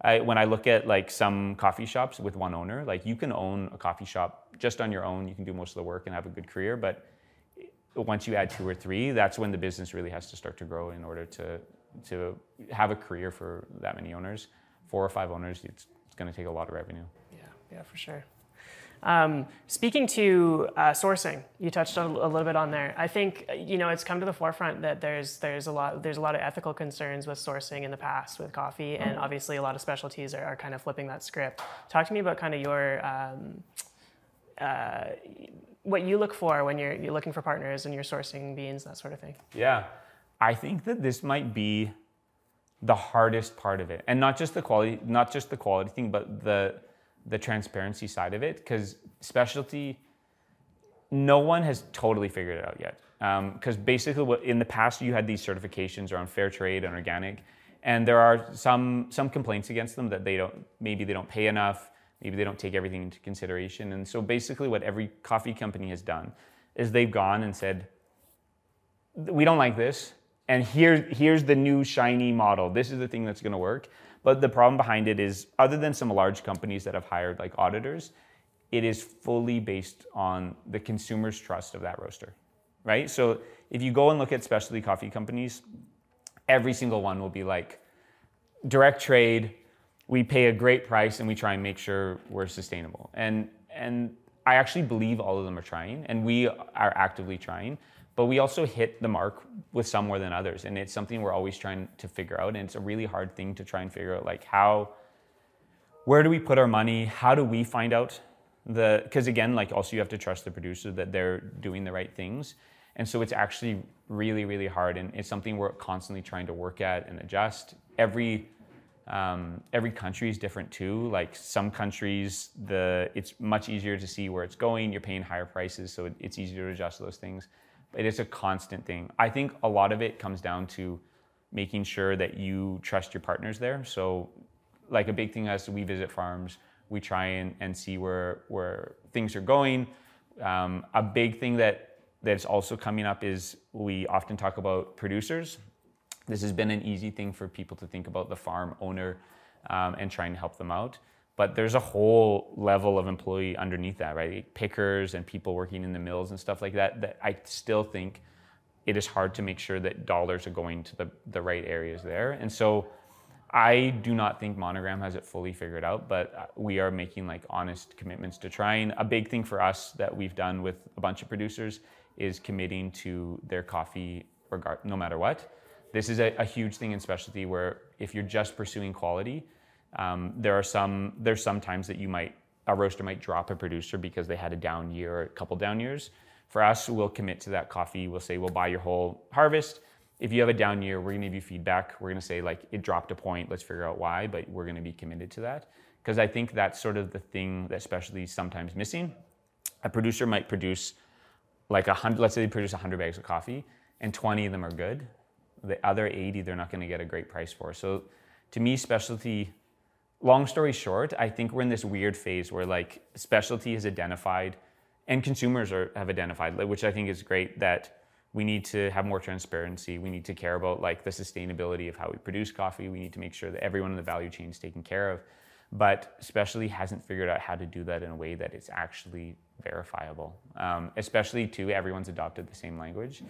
I, when I look at like some coffee shops with one owner, like you can own a coffee shop just on your own. You can do most of the work and have a good career, but once you add two or three, that's when the business really has to start to grow in order to to have a career for that many owners. Four or five owners, it's, it's going to take a lot of revenue.
Yeah, yeah, for sure. Um, speaking to uh, sourcing, you touched a, a little bit on there. I think you know it's come to the forefront that there's there's a lot there's a lot of ethical concerns with sourcing in the past with coffee, and obviously a lot of specialties are, are kind of flipping that script. Talk to me about kind of your um, uh, what you look for when you're you're looking for partners and you're sourcing beans, that sort of thing.
Yeah, I think that this might be the hardest part of it, and not just the quality, not just the quality thing, but the the transparency side of it because specialty no one has totally figured it out yet. Because um, basically what in the past you had these certifications around fair trade and organic and there are some some complaints against them that they don't maybe they don't pay enough maybe they don't take everything into consideration and so basically what every coffee company has done is they've gone and said we don't like this and here, here's the new shiny model. This is the thing that's going to work but the problem behind it is, other than some large companies that have hired like auditors, it is fully based on the consumer's trust of that roaster, right? So if you go and look at specialty coffee companies, every single one will be like direct trade. We pay a great price and we try and make sure we're sustainable. And and I actually believe all of them are trying, and we are actively trying but we also hit the mark with some more than others and it's something we're always trying to figure out and it's a really hard thing to try and figure out like how where do we put our money? How do we find out the because again like also you have to trust the producer that they're doing the right things and so it's actually really really hard and it's something we're constantly trying to work at and adjust. Every um, every country is different too like some countries the it's much easier to see where it's going you're paying higher prices so it's easier to adjust those things it is a constant thing. I think a lot of it comes down to making sure that you trust your partners there. So, like a big thing as we visit farms, we try and, and see where where things are going. Um, a big thing that that's also coming up is we often talk about producers. This has been an easy thing for people to think about the farm owner um, and trying to help them out but there's a whole level of employee underneath that, right? Pickers and people working in the mills and stuff like that. That I still think it is hard to make sure that dollars are going to the, the right areas there. And so I do not think Monogram has it fully figured out, but uh, we are making like honest commitments to trying. A big thing for us that we've done with a bunch of producers is committing to their coffee regard, no matter what. This is a, a huge thing in specialty where if you're just pursuing quality, um, there are some there's some times that you might a roaster might drop a producer because they had a down year or a couple down years. For us, we'll commit to that coffee. We'll say we'll buy your whole harvest. If you have a down year, we're gonna give you feedback. We're gonna say like it dropped a point. Let's figure out why, but we're gonna be committed to that because I think that's sort of the thing that especially sometimes missing. A producer might produce like a hundred. Let's say they produce hundred bags of coffee, and 20 of them are good. The other 80, they're not to get a great price for. So, to me, specialty long story short, I think we're in this weird phase where like specialty is identified and consumers are, have identified, which I think is great that we need to have more transparency. We need to care about like the sustainability of how we produce coffee. We need to make sure that everyone in the value chain is taken care of. but especially hasn't figured out how to do that in a way that it's actually verifiable. Um, especially too, everyone's adopted the same language,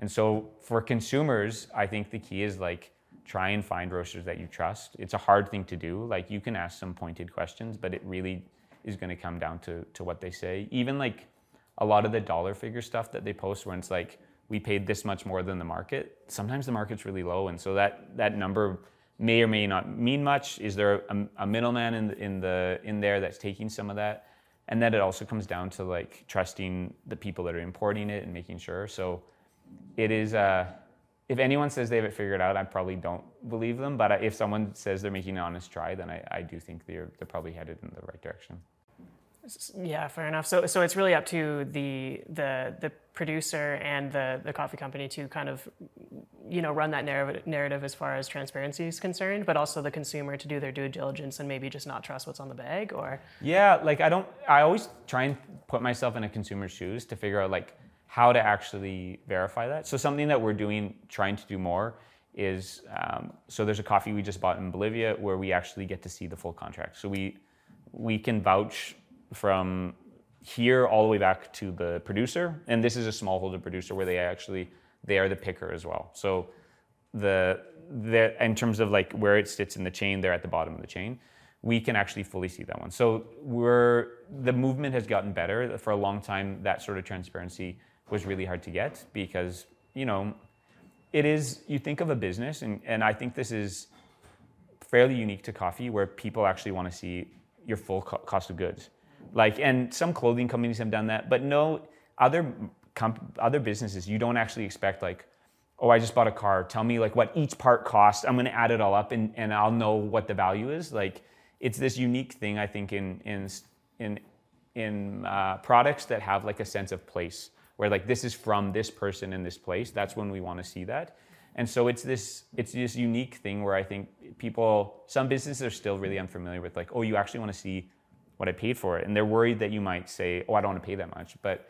and so for consumers, I think the key is like try and find roasters that you trust. It's a hard thing to do. Like you can ask some pointed questions, but it really is going to come down to to what they say. Even like a lot of the dollar figure stuff that they post, when it's like we paid this much more than the market. Sometimes the market's really low, and so that that number may or may not mean much. Is there a, a middleman in in the in there that's taking some of that? And then it also comes down to like trusting the people that are importing it and making sure. So it is. Uh, if anyone says they have it figured out, I probably don't believe them. But if someone says they're making an honest try, then I, I do think they're they're probably headed in the right direction.
Yeah, fair enough. So, so it's really up to the the the producer and the the coffee company to kind of, you know, run that narrative narrative as far as transparency is concerned, but also the consumer to do their due diligence and maybe just not trust what's on the bag. Or
yeah, like I don't. I always try and put myself in a consumer's shoes to figure out like how to actually verify that. So something that we're doing, trying to do more, is um, so there's a coffee we just bought in Bolivia where we actually get to see the full contract. So we we can vouch from here all the way back to the producer, and this is a smallholder producer where they actually they are the picker as well. So the the in terms of like where it sits in the chain, they're at the bottom of the chain. We can actually fully see that one. So we're the movement has gotten better. For a long time, that sort of transparency was really hard to get because you know it is you think of a business and, and i think this is fairly unique to coffee where people actually want to see your full co- cost of goods like, and some clothing companies have done that, but no other comp- other businesses. You don't actually expect like, oh, I just bought a car. Tell me like what each part cost. I'm going to add it all up, and and I'll know what the value is. Like, it's this unique thing I think in in in in uh, products that have like a sense of place, where like this is from this person in this place. That's when we want to see that. And so it's this it's this unique thing where I think people some businesses are still really unfamiliar with like oh you actually want to see what I paid for it. And they're worried that you might say, oh, I don't want to pay that much. But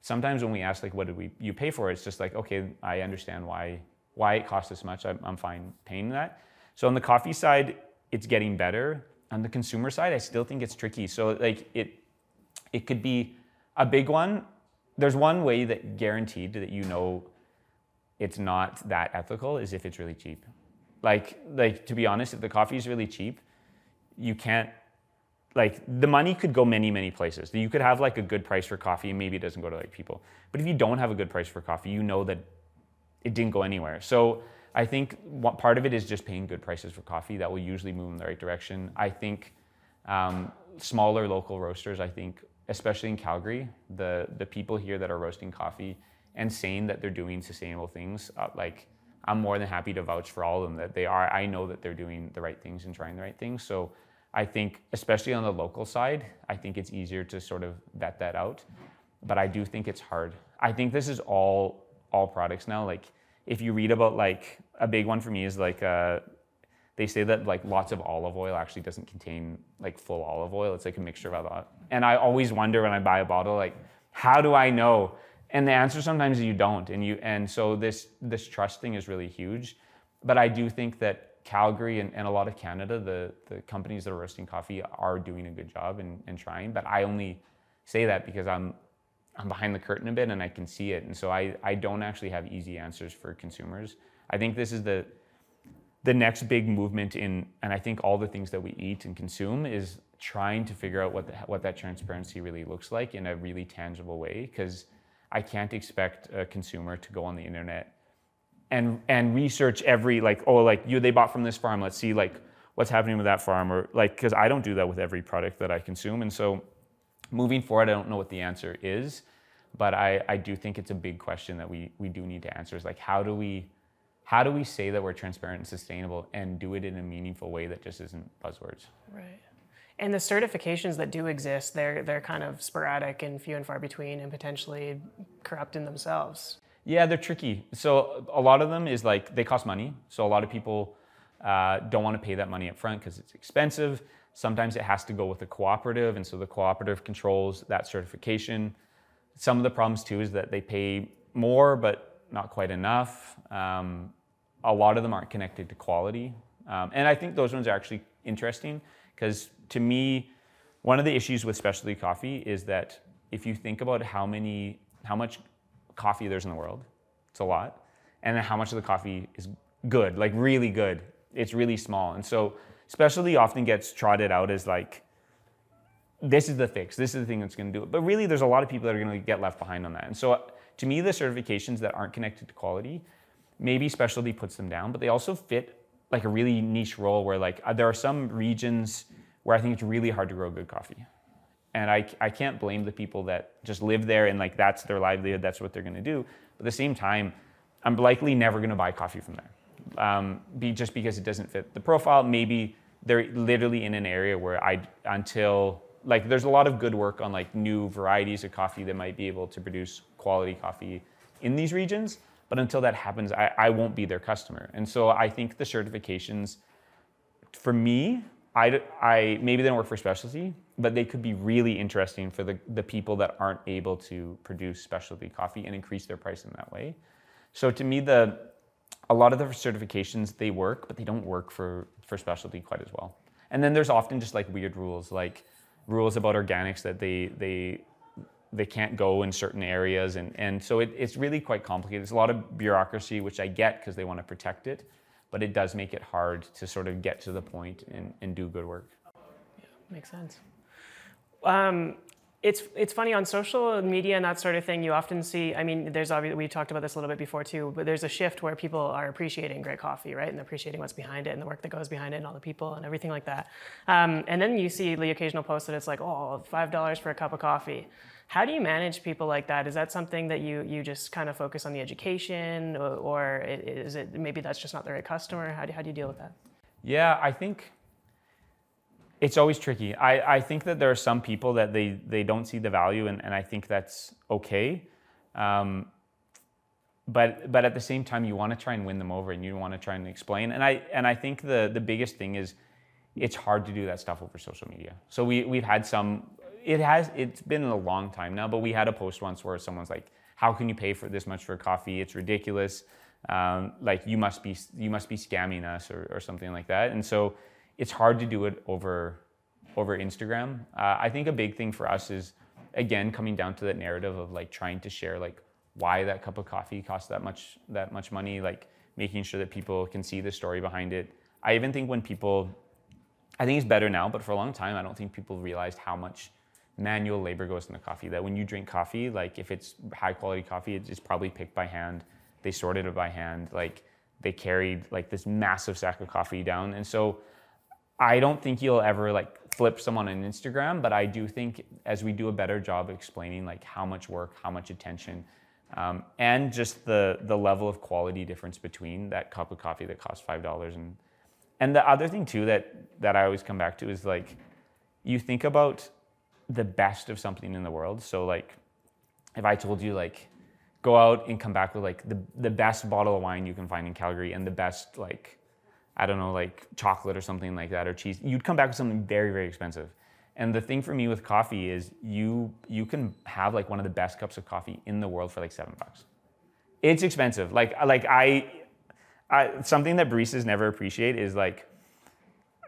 sometimes when we ask like, what did we you pay for it? It's just like, okay, I understand why why it costs this much. I'm, I'm fine paying that. So on the coffee side, it's getting better. On the consumer side, I still think it's tricky. So like it it could be a big one. There's one way that guaranteed that you know it's not that ethical is if it's really cheap. Like like to be honest, if the coffee is really cheap, you can't like the money could go many many places. You could have like a good price for coffee and maybe it doesn't go to like people. But if you don't have a good price for coffee you know that it didn't go anywhere. So i think what part of it is just paying good prices for coffee that will usually move in the right direction. I think um, smaller local roasters i think especially in calgary the the people here that are roasting coffee and saying that they're doing sustainable things uh, like i'm more than happy to vouch for all of them that they are i know that they're doing the right things and trying the right things so I think, especially on the local side, I think it's easier to sort of vet that out. But I do think it's hard. I think this is all all products now. Like if you read about like a big one for me is like uh, they say that like lots of olive oil actually doesn't contain like full olive oil. It's like a mixture of a lot. And I always wonder when I buy a bottle, like how do I know? And the answer sometimes is you don't. And you and so this this trust thing is really huge. But I do think that Calgary and, and a lot of Canada, the, the companies that are roasting coffee are doing a good job and, and trying. But I only say that because I'm I'm behind the curtain a bit and I can see it. And so I, I don't actually have easy answers for consumers. I think this is the the next big movement in and I think all the things that we eat and consume is trying to figure out what the, what that transparency really looks like in a really tangible way because I can't expect a consumer to go on the internet and and research every like oh like you they bought from this farm. Let's see like what's happening with that farm or like because i don't do that with every product that i consume. And so moving forward i don't know what the answer is but i i do think it's a big question that we we do need to answer is like how do we how do we say that we're transparent and sustainable and do it in a meaningful way that just isn't buzzwords
right and the certifications that do exist they're they're kind of sporadic and few and far between and potentially corrupt in themselves
yeah, they're tricky. So a lot of them is like they cost money. So a lot of people uh, don't want to pay that money up front because it's expensive. Sometimes it has to go with a cooperative, and so the cooperative controls that certification. Some of the problems too is that they pay more, but not quite enough. Um, a lot of them aren't connected to quality, um, and I think those ones are actually interesting Because to me, one of the issues with specialty coffee is that if you think about how many, how much coffee there's in the world, it's a lot, and then how much of the coffee is good, like really good, it's really small. And so specialty often gets trotted out as like, this is the fix, this is the thing that's going to do it. But really, there's a lot of people that are going to get left behind on that. And so to me, the certifications that aren't connected to quality, maybe specialty puts them down, but they also fit like a really niche role where like uh, there are some regions where I think it's really hard to grow good coffee. And I, I can't blame the people that just live there and like that's their livelihood, that's what they're gonna do. But at the same time, I'm likely never gonna buy coffee from there. Um, be just because it doesn't fit the profile. Maybe they're literally in an area where I until like there's a lot of good work on like new varieties of coffee that might be able to produce quality coffee in these regions. But until that happens, I, I won't be their customer. And so I think the certifications, for me, I, I maybe they don't work for specialty, but they could be really interesting for the, the people that aren't able to produce specialty coffee and increase their price in that way. So to me, the a lot of the certifications they work, but they don't work for for specialty quite as well. And then there's often just like weird rules, like rules about organics that they they they can't go in certain areas, and and so it, it's really quite complicated. There's a lot of bureaucracy, which I get because they want to protect it, but it does make it hard to sort of get to the point and, and do good work.
Yeah, makes sense. Um, it's it's funny on social media and that sort of thing. You often see. I mean, there's obviously we talked about this a little bit before too. But there's a shift where people are appreciating great coffee, right, and appreciating what's behind it and the work that goes behind it and all the people and everything like that. Um, and then you see the occasional post that it's like, oh, five dollars for a cup of coffee. How do you manage people like that? Is that something that you you just kind of focus on the education, or, or is it maybe that's just not the right customer? How do how do you deal with that?
Yeah, I think it's always tricky. I, I think that there are some people that they, they don't see the value, and, and I think that's okay. Um, but but at the same time, you want to try and win them over, and you want to try and explain. And I and I think the the biggest thing is it's hard to do that stuff over social media. So we we've had some. It has it's been a long time now, but we had a post once where someone's like, "How can you pay for this much for coffee? It's ridiculous. Um, like you must be you must be scamming us or, or something like that." And so it's hard to do it over over Instagram. Uh, I think a big thing for us is again coming down to that narrative of like trying to share like why that cup of coffee costs that much that much money, like making sure that people can see the story behind it. I even think when people I think it's better now, but for a long time I don't think people realized how much manual labor goes into coffee. That when you drink coffee, like if it's high quality coffee, it's probably picked by hand. They sorted it by hand. Like they carried like this massive sack of coffee down. And so I don't think you'll ever like flip someone on Instagram, but I do think as we do a better job explaining like how much work, how much attention, um, and just the the level of quality difference between that cup of coffee that costs five dollars and and the other thing too that that I always come back to is like you think about the best of something in the world. So like if I told you like go out and come back with like the the best bottle of wine you can find in Calgary and the best like I don't know, like chocolate or something like that, or cheese, you'd come back with something very, very expensive. And the thing for me with coffee is you you can have like one of the best cups of coffee in the world for like seven bucks. It's expensive. Like like I, I something that baristas never appreciate is like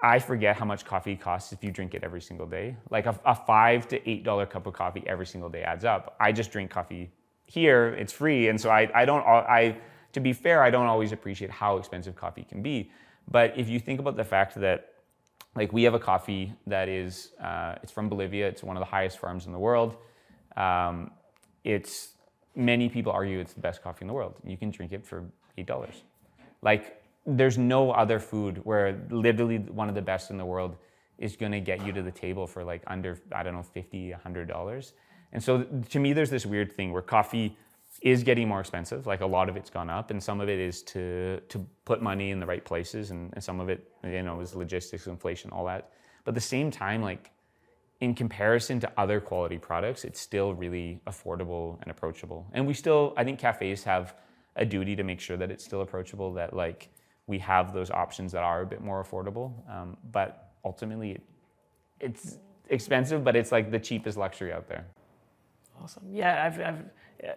I forget how much coffee costs if you drink it every single day. Like a, a five to eight dollar cup of coffee every single day adds up. I just drink coffee here; it's free, and so I I don't I to be fair I don't always appreciate how expensive coffee can be. But if you think about the fact that like we have a coffee that is uh, it's from Bolivia. It's one of the highest farms in the world. Um, it's many people argue it's the best coffee in the world. You can drink it for eight dollars. Like there's no other food where literally one of the best in the world is going to get you to the table for like under I don't know 50 100 dollars. And so to me there's this weird thing where coffee is getting more expensive. Like a lot of it's gone up, and some of it is to to put money in the right places, and, and some of it, you know, is logistics, inflation, all that. But at the same time, like in comparison to other quality products, it's still really affordable and approachable. And we still, I think, cafes have a duty to make sure that it's still approachable. That like we have those options that are a bit more affordable. Um, but ultimately, it, it's expensive, but it's like the cheapest luxury out there.
Awesome. Yeah, I've, I've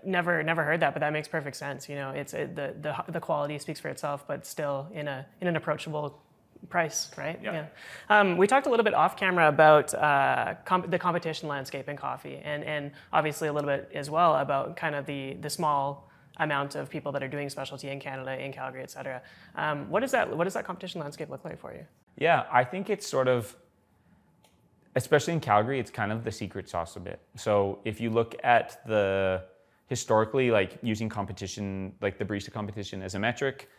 never never heard that, but that makes perfect sense. You know, it's it, the the the quality speaks for itself, but still in a in an approachable price, right?
Yeah.
Um, we talked a little bit off camera about uh, comp- the competition landscape in coffee, and, and obviously a little bit as well about kind of the, the small amount of people that are doing specialty in Canada, in Calgary, et cetera. Um, what, is that, what does that competition landscape look like for you?
Yeah, I think it's sort of, especially in Calgary, it's kind of the secret sauce a bit. So if you look at the historically, like using competition, like the barista competition as a metric,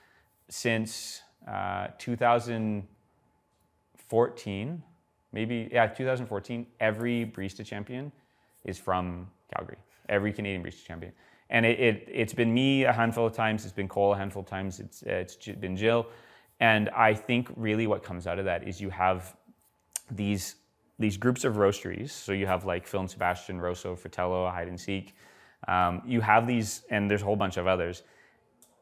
since uh, 2014, maybe yeah, 2014, every barista champion is from Calgary. Every Canadian barista champion, and it, it it's been me a handful of times. It's been Cole a handful of times. It's it's been Jill, and I think really what comes out of that is you have these these groups of roasteries. So you have like Phil and Sebastian, Rosso, Fratello, Hide and Seek. Um, you have these, and there's a whole bunch of others.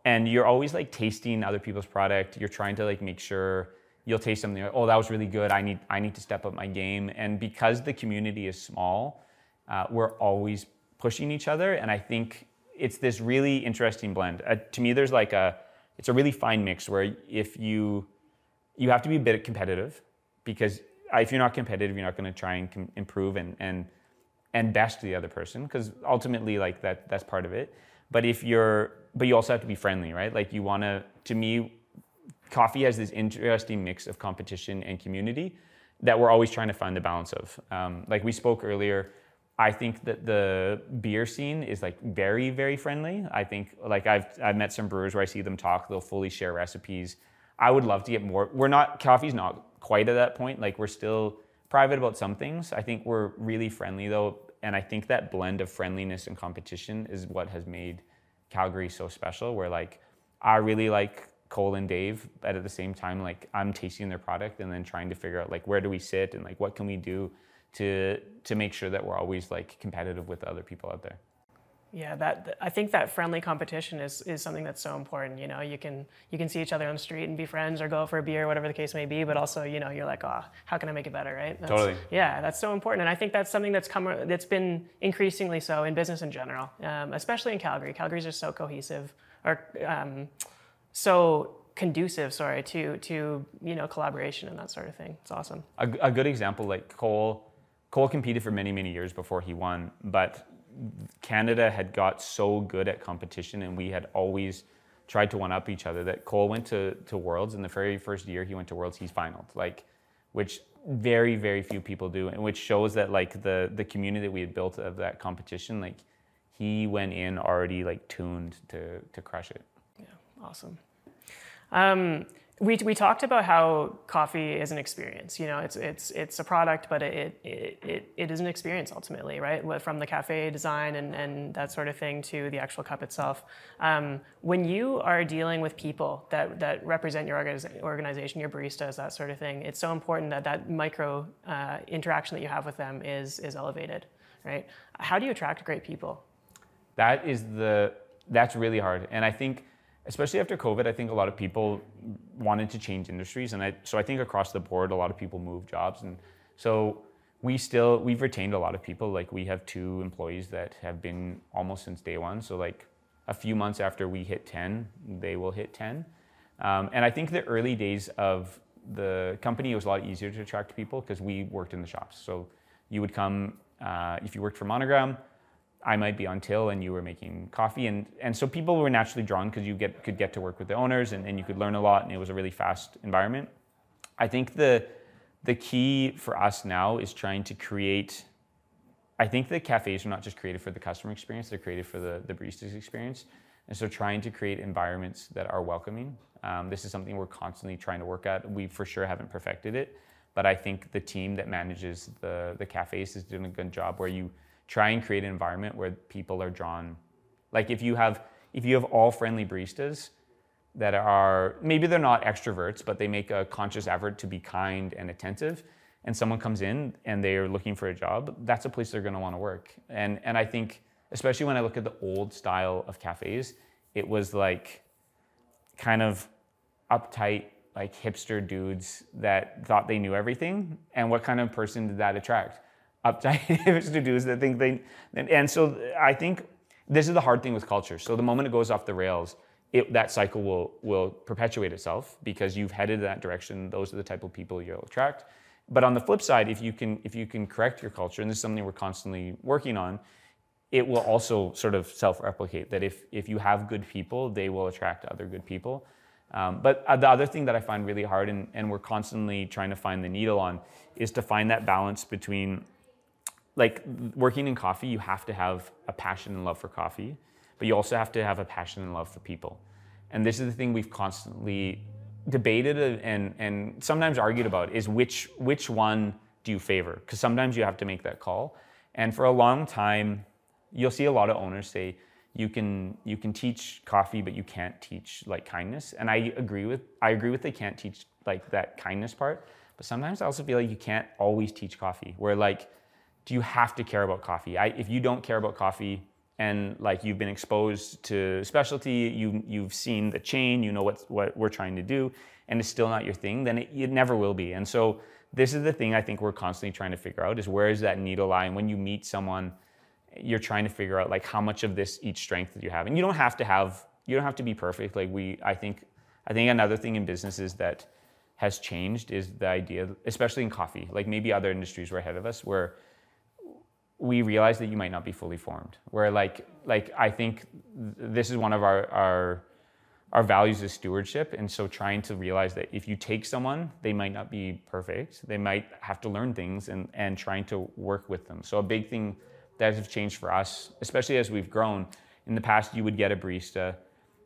And you're always like tasting other people's product. You're trying to like make sure you'll taste something oh that was really good. I need i need to step up my game. And because the community is small uh, we're always pushing each other. And i think it's this really interesting blend. Uh, to me there's like a it's a really fine mix where if you you have to be a bit competitive because if you're not competitive you're not going to try and com- improve and and and bash the other person because ultimately like that that's part of it. But if you're but you also have to be friendly right? Like you want to to me coffee has this interesting mix of competition and community that we're always trying to find the balance of. Um, like we spoke earlier. I think that the beer scene is like very very friendly. I think like i've i've met some brewers where i see them talk they'll fully share recipes. I would love to get more we're not coffee's not quite at that point. Like we're still private about some things i think we're really friendly though and I think that blend of friendliness and competition is what has made Calgary so special. Where like I really like Cole and Dave, but at the same time, like I'm tasting their product and then trying to figure out like where do we sit and like what can we do to to make sure that we're always like competitive with other people out there.
Yeah, that I think that friendly competition is, is something that's so important. You know, you can you can see each other on the street and be friends or go for a beer, whatever the case may be. But also, you know, you're like, oh, how can I make it better, right?
That's, totally.
Yeah, that's so important, and I think that's something that's come that's been increasingly so in business in general, um, especially in Calgary. Calgary's just so cohesive or um, so conducive, sorry, to to you know collaboration and that sort of thing. It's awesome.
A, a good example, like Cole. Cole competed for many many years before he won, but Canada had got so good at competition and we had always tried to one up each other that Cole went to, to Worlds and the very first year he went to Worlds, he's finaled. Like, which very, very few people do, and which shows that like the the community that we had built of that competition, like he went in already like tuned to to crush it.
Yeah, awesome. Um, we, we talked about how coffee is an experience. You know, it's it's it's a product, but it it, it, it is an experience ultimately, right? From the cafe design and, and that sort of thing to the actual cup itself. Um, when you are dealing with people that, that represent your organization, your baristas, that sort of thing, it's so important that that micro uh, interaction that you have with them is is elevated, right? How do you attract great people?
That is the that's really hard, and I think especially after COVID, I think a lot of people wanted to change industries, and I, so I think across the board, a lot of people moved jobs, and so we still we've retained a lot of people. Like we have two employees that have been almost since day one. So like a few months after we hit ten, they will hit ten, um, and I think the early days of the company it was a lot easier to attract people because we worked in the shops. So you would come uh, if you worked for Monogram I might be on till and you were making coffee. And, and so people were naturally drawn because you get, could get to work with the owners and, and you could learn a lot and it was a really fast environment. I think the, the key for us now is trying to create, I think the cafes are not just created for the customer experience, they're created for the, the barista's experience. And so trying to create environments that are welcoming. Um, this is something we're constantly trying to work at. We for sure haven't perfected it, but I think the team that manages the, the cafes is doing a good job where you try and create an environment where people are drawn. Like if you have if you have all friendly baristas that are maybe they're not extroverts, but they make a conscious effort to be kind and attentive, and someone comes in and they're looking for a job, that's a place they're going to want to work. And and I think especially when I look at the old style of cafes, it was like kind of uptight like hipster dudes that thought they knew everything and what kind of person did that attract uptight to do is that think they and so I think this is the hard thing with culture. So the moment it goes off the rails, it, that cycle will will perpetuate itself because you've headed that direction. Those are the type of people you'll attract. But on the flip side, if you can if you can correct your culture, and this is something we're constantly working on, it will also sort of self-replicate. That if if you have good people, they will attract other good people. Um, but uh, the other thing that I find really hard, and, and we're constantly trying to find the needle on, is to find that balance between like working in coffee, you have to have a passion and love for coffee, but you also have to have a passion and love for people. And this is the thing we've constantly debated and, and sometimes argued about is which, which one do you favor? Because sometimes you have to make that call. And for a long time, you'll see a lot of owners say, you can you can teach coffee but you can't teach like kindness and i agree with i agree with they can't teach like that kindness part but sometimes i also feel like you can't always teach coffee where like do you have to care about coffee? I, if you don't care about coffee and like you've been exposed to specialty you you've seen the chain you know what what we're trying to do and it's still not your thing then it, it never will be. And so this is the thing i think we're constantly trying to figure out is where is that needle lie and when you meet someone you're trying to figure out like how much of this each strength that you have. And you don't have to have you don't have to be perfect. Like we i think i think another thing in businesses that has changed is the idea especially in coffee like maybe other industries were ahead of us where we realize that you might not be fully formed. Where like like i think this is one of our our our values is stewardship. And so trying to realize that if you take someone they might not be perfect. They might have to learn things and and trying to work with them. So a big thing that has changed for us especially as we've grown in the past you would get a barista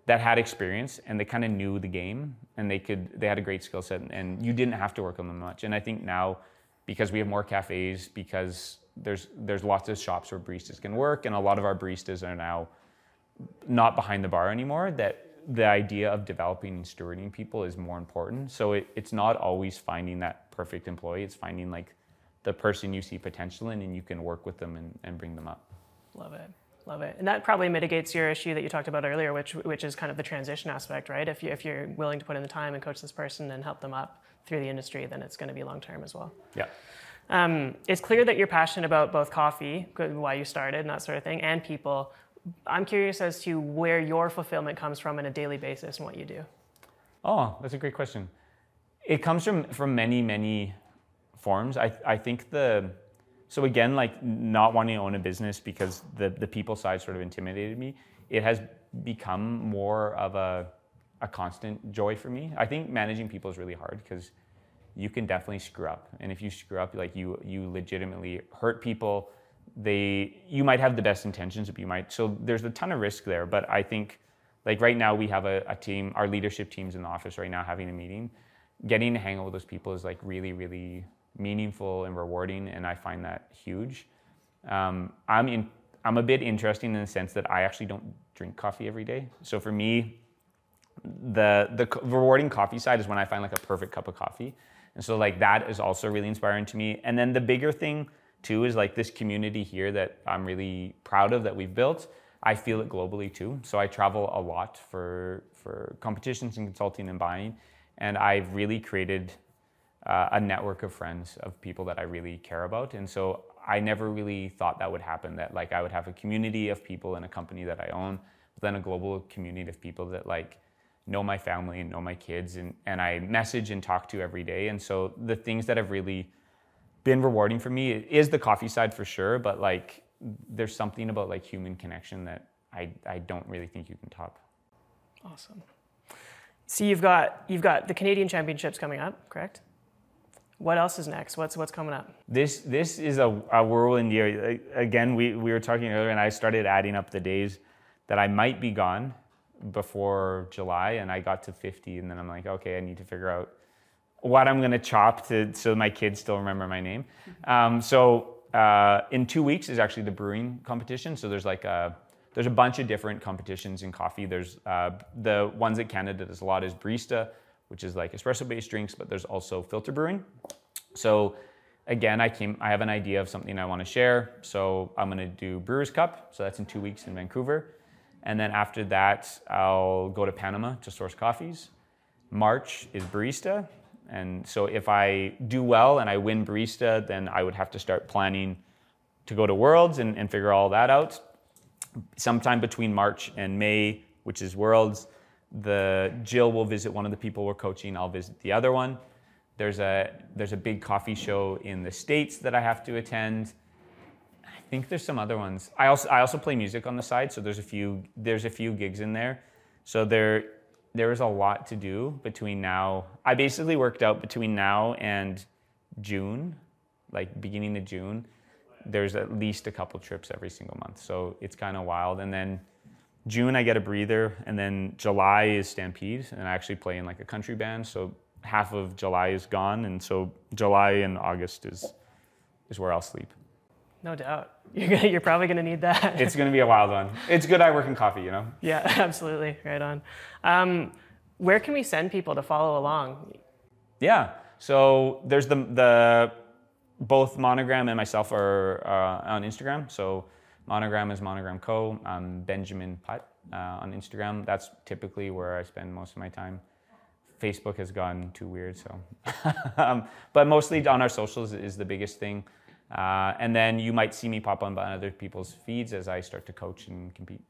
that had experience and they kind of knew the game and they could they had a great skill set and you didn't have to work on them much. And i think now because we have more cafes because there's there's lots of shops where baristas can work, and a lot of our baristas are now not behind the bar anymore. That the idea of developing and stewarding people is more important. So it, it's not always finding that perfect employee. It's finding like the person you see potential in, and you can work with them and, and bring them up.
Love it. Love it. And that probably mitigates your issue that you talked about earlier, which which is kind of the transition aspect, right? If you if you're willing to put in the time and coach this person and help them up through the industry, then it's going to be long term as well.
Yeah.
Um, it's clear that you're passionate about both coffee, why you started, and that sort of thing, and people. I'm curious as to where your fulfillment comes from on a daily basis and what you do.
Oh, that's a great question. It comes from from many many forms. I I think the so again like not wanting to own a business because the the people side sort of intimidated me. It has become more of a a constant joy for me. I think managing people is really hard because you can definitely screw up. And if you screw up, like you you legitimately hurt people. They you might have the best intentions, but you might so there's a ton of risk there. But I think like right now we have a, a team, our leadership team's in the office right now having a meeting. Getting to hang out with those people is like really, really meaningful and rewarding, and I find that huge. Um, I'm in I'm a bit interesting in the sense that I actually don't drink coffee every day. So for me, the the rewarding coffee side is when I find like a perfect cup of coffee. And so like that is also really inspiring to me. And then the bigger thing too is like this community here that I'm really proud of that we've built. I feel it globally too. So I travel a lot for for competitions and consulting and buying, and I've really created uh, a network of friends of people that I really care about. And so I never really thought that would happen. That like I would have a community of people in a company that I own, but then a global community of people that like know my family and know my kids and, and I message and talk to every day. And so the things that have really been rewarding for me is the coffee side for sure, but like there's something about like human connection that I, I don't really think you can top.
Awesome. So you've got you've got the Canadian Championships coming up, correct? What else is next? What's what's coming up?
This this is a, a whirlwind year. Again, we, we were talking earlier, and I started adding up the days that I might be gone before July, and I got to 50, and then I'm like, okay, I need to figure out what I'm going to chop to so my kids still remember my name. Um, so uh, in two weeks is actually the brewing competition. So there's like a there's a bunch of different competitions in coffee. There's uh, the ones that Canada does a lot is barista, which is like espresso based drinks, but there's also filter brewing. So again, I came I have an idea of something I want to share. So I'm going to do Brewers Cup. So that's in two weeks in Vancouver. And then after that, I'll go to Panama to source coffees. March is barista. And so if I do well and I win barista, then I would have to start planning to go to Worlds and, and figure all that out. Sometime between March and May, which is Worlds, the Jill will visit one of the people we're coaching. I'll visit the other one. There's a there's a big coffee show in the states that I have to attend. Think there's some other ones. I also I also play music on the side, so there's a few there's a few gigs in there. So there there is a lot to do between now. I basically worked out between now and June, like beginning of June. There's at least a couple trips every single month, so it's kind of wild. And then June I get a breather, and then July is Stampede, and I actually play in like a country band. So half of July is gone, and so July and August is is where I'll sleep.
No doubt. You're, gonna, you're probably going to need that.
It's going to be a wild one. It's good I work in coffee, you know?
yeah, absolutely. Right on. Um, where can we send people to follow along?
Yeah. So there's the, the both Monogram and myself are uh, on Instagram. So Monogram is Monogram Co. I'm Benjamin Put uh, on Instagram. That's typically where I spend most of my time. Facebook has gotten too weird, so. um, but mostly on our socials is the biggest thing. Uh, and then you might see me pop up on other people's feeds as I start to coach and compete.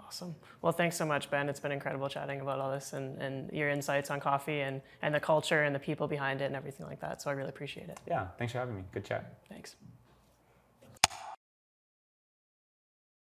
Awesome. Well, thanks so much, Ben. It's been incredible chatting about all this and, and your insights on coffee and, and the culture and the people behind it and everything like that. So I really appreciate it.
Yeah, thanks for having me. Good chat.
Thanks.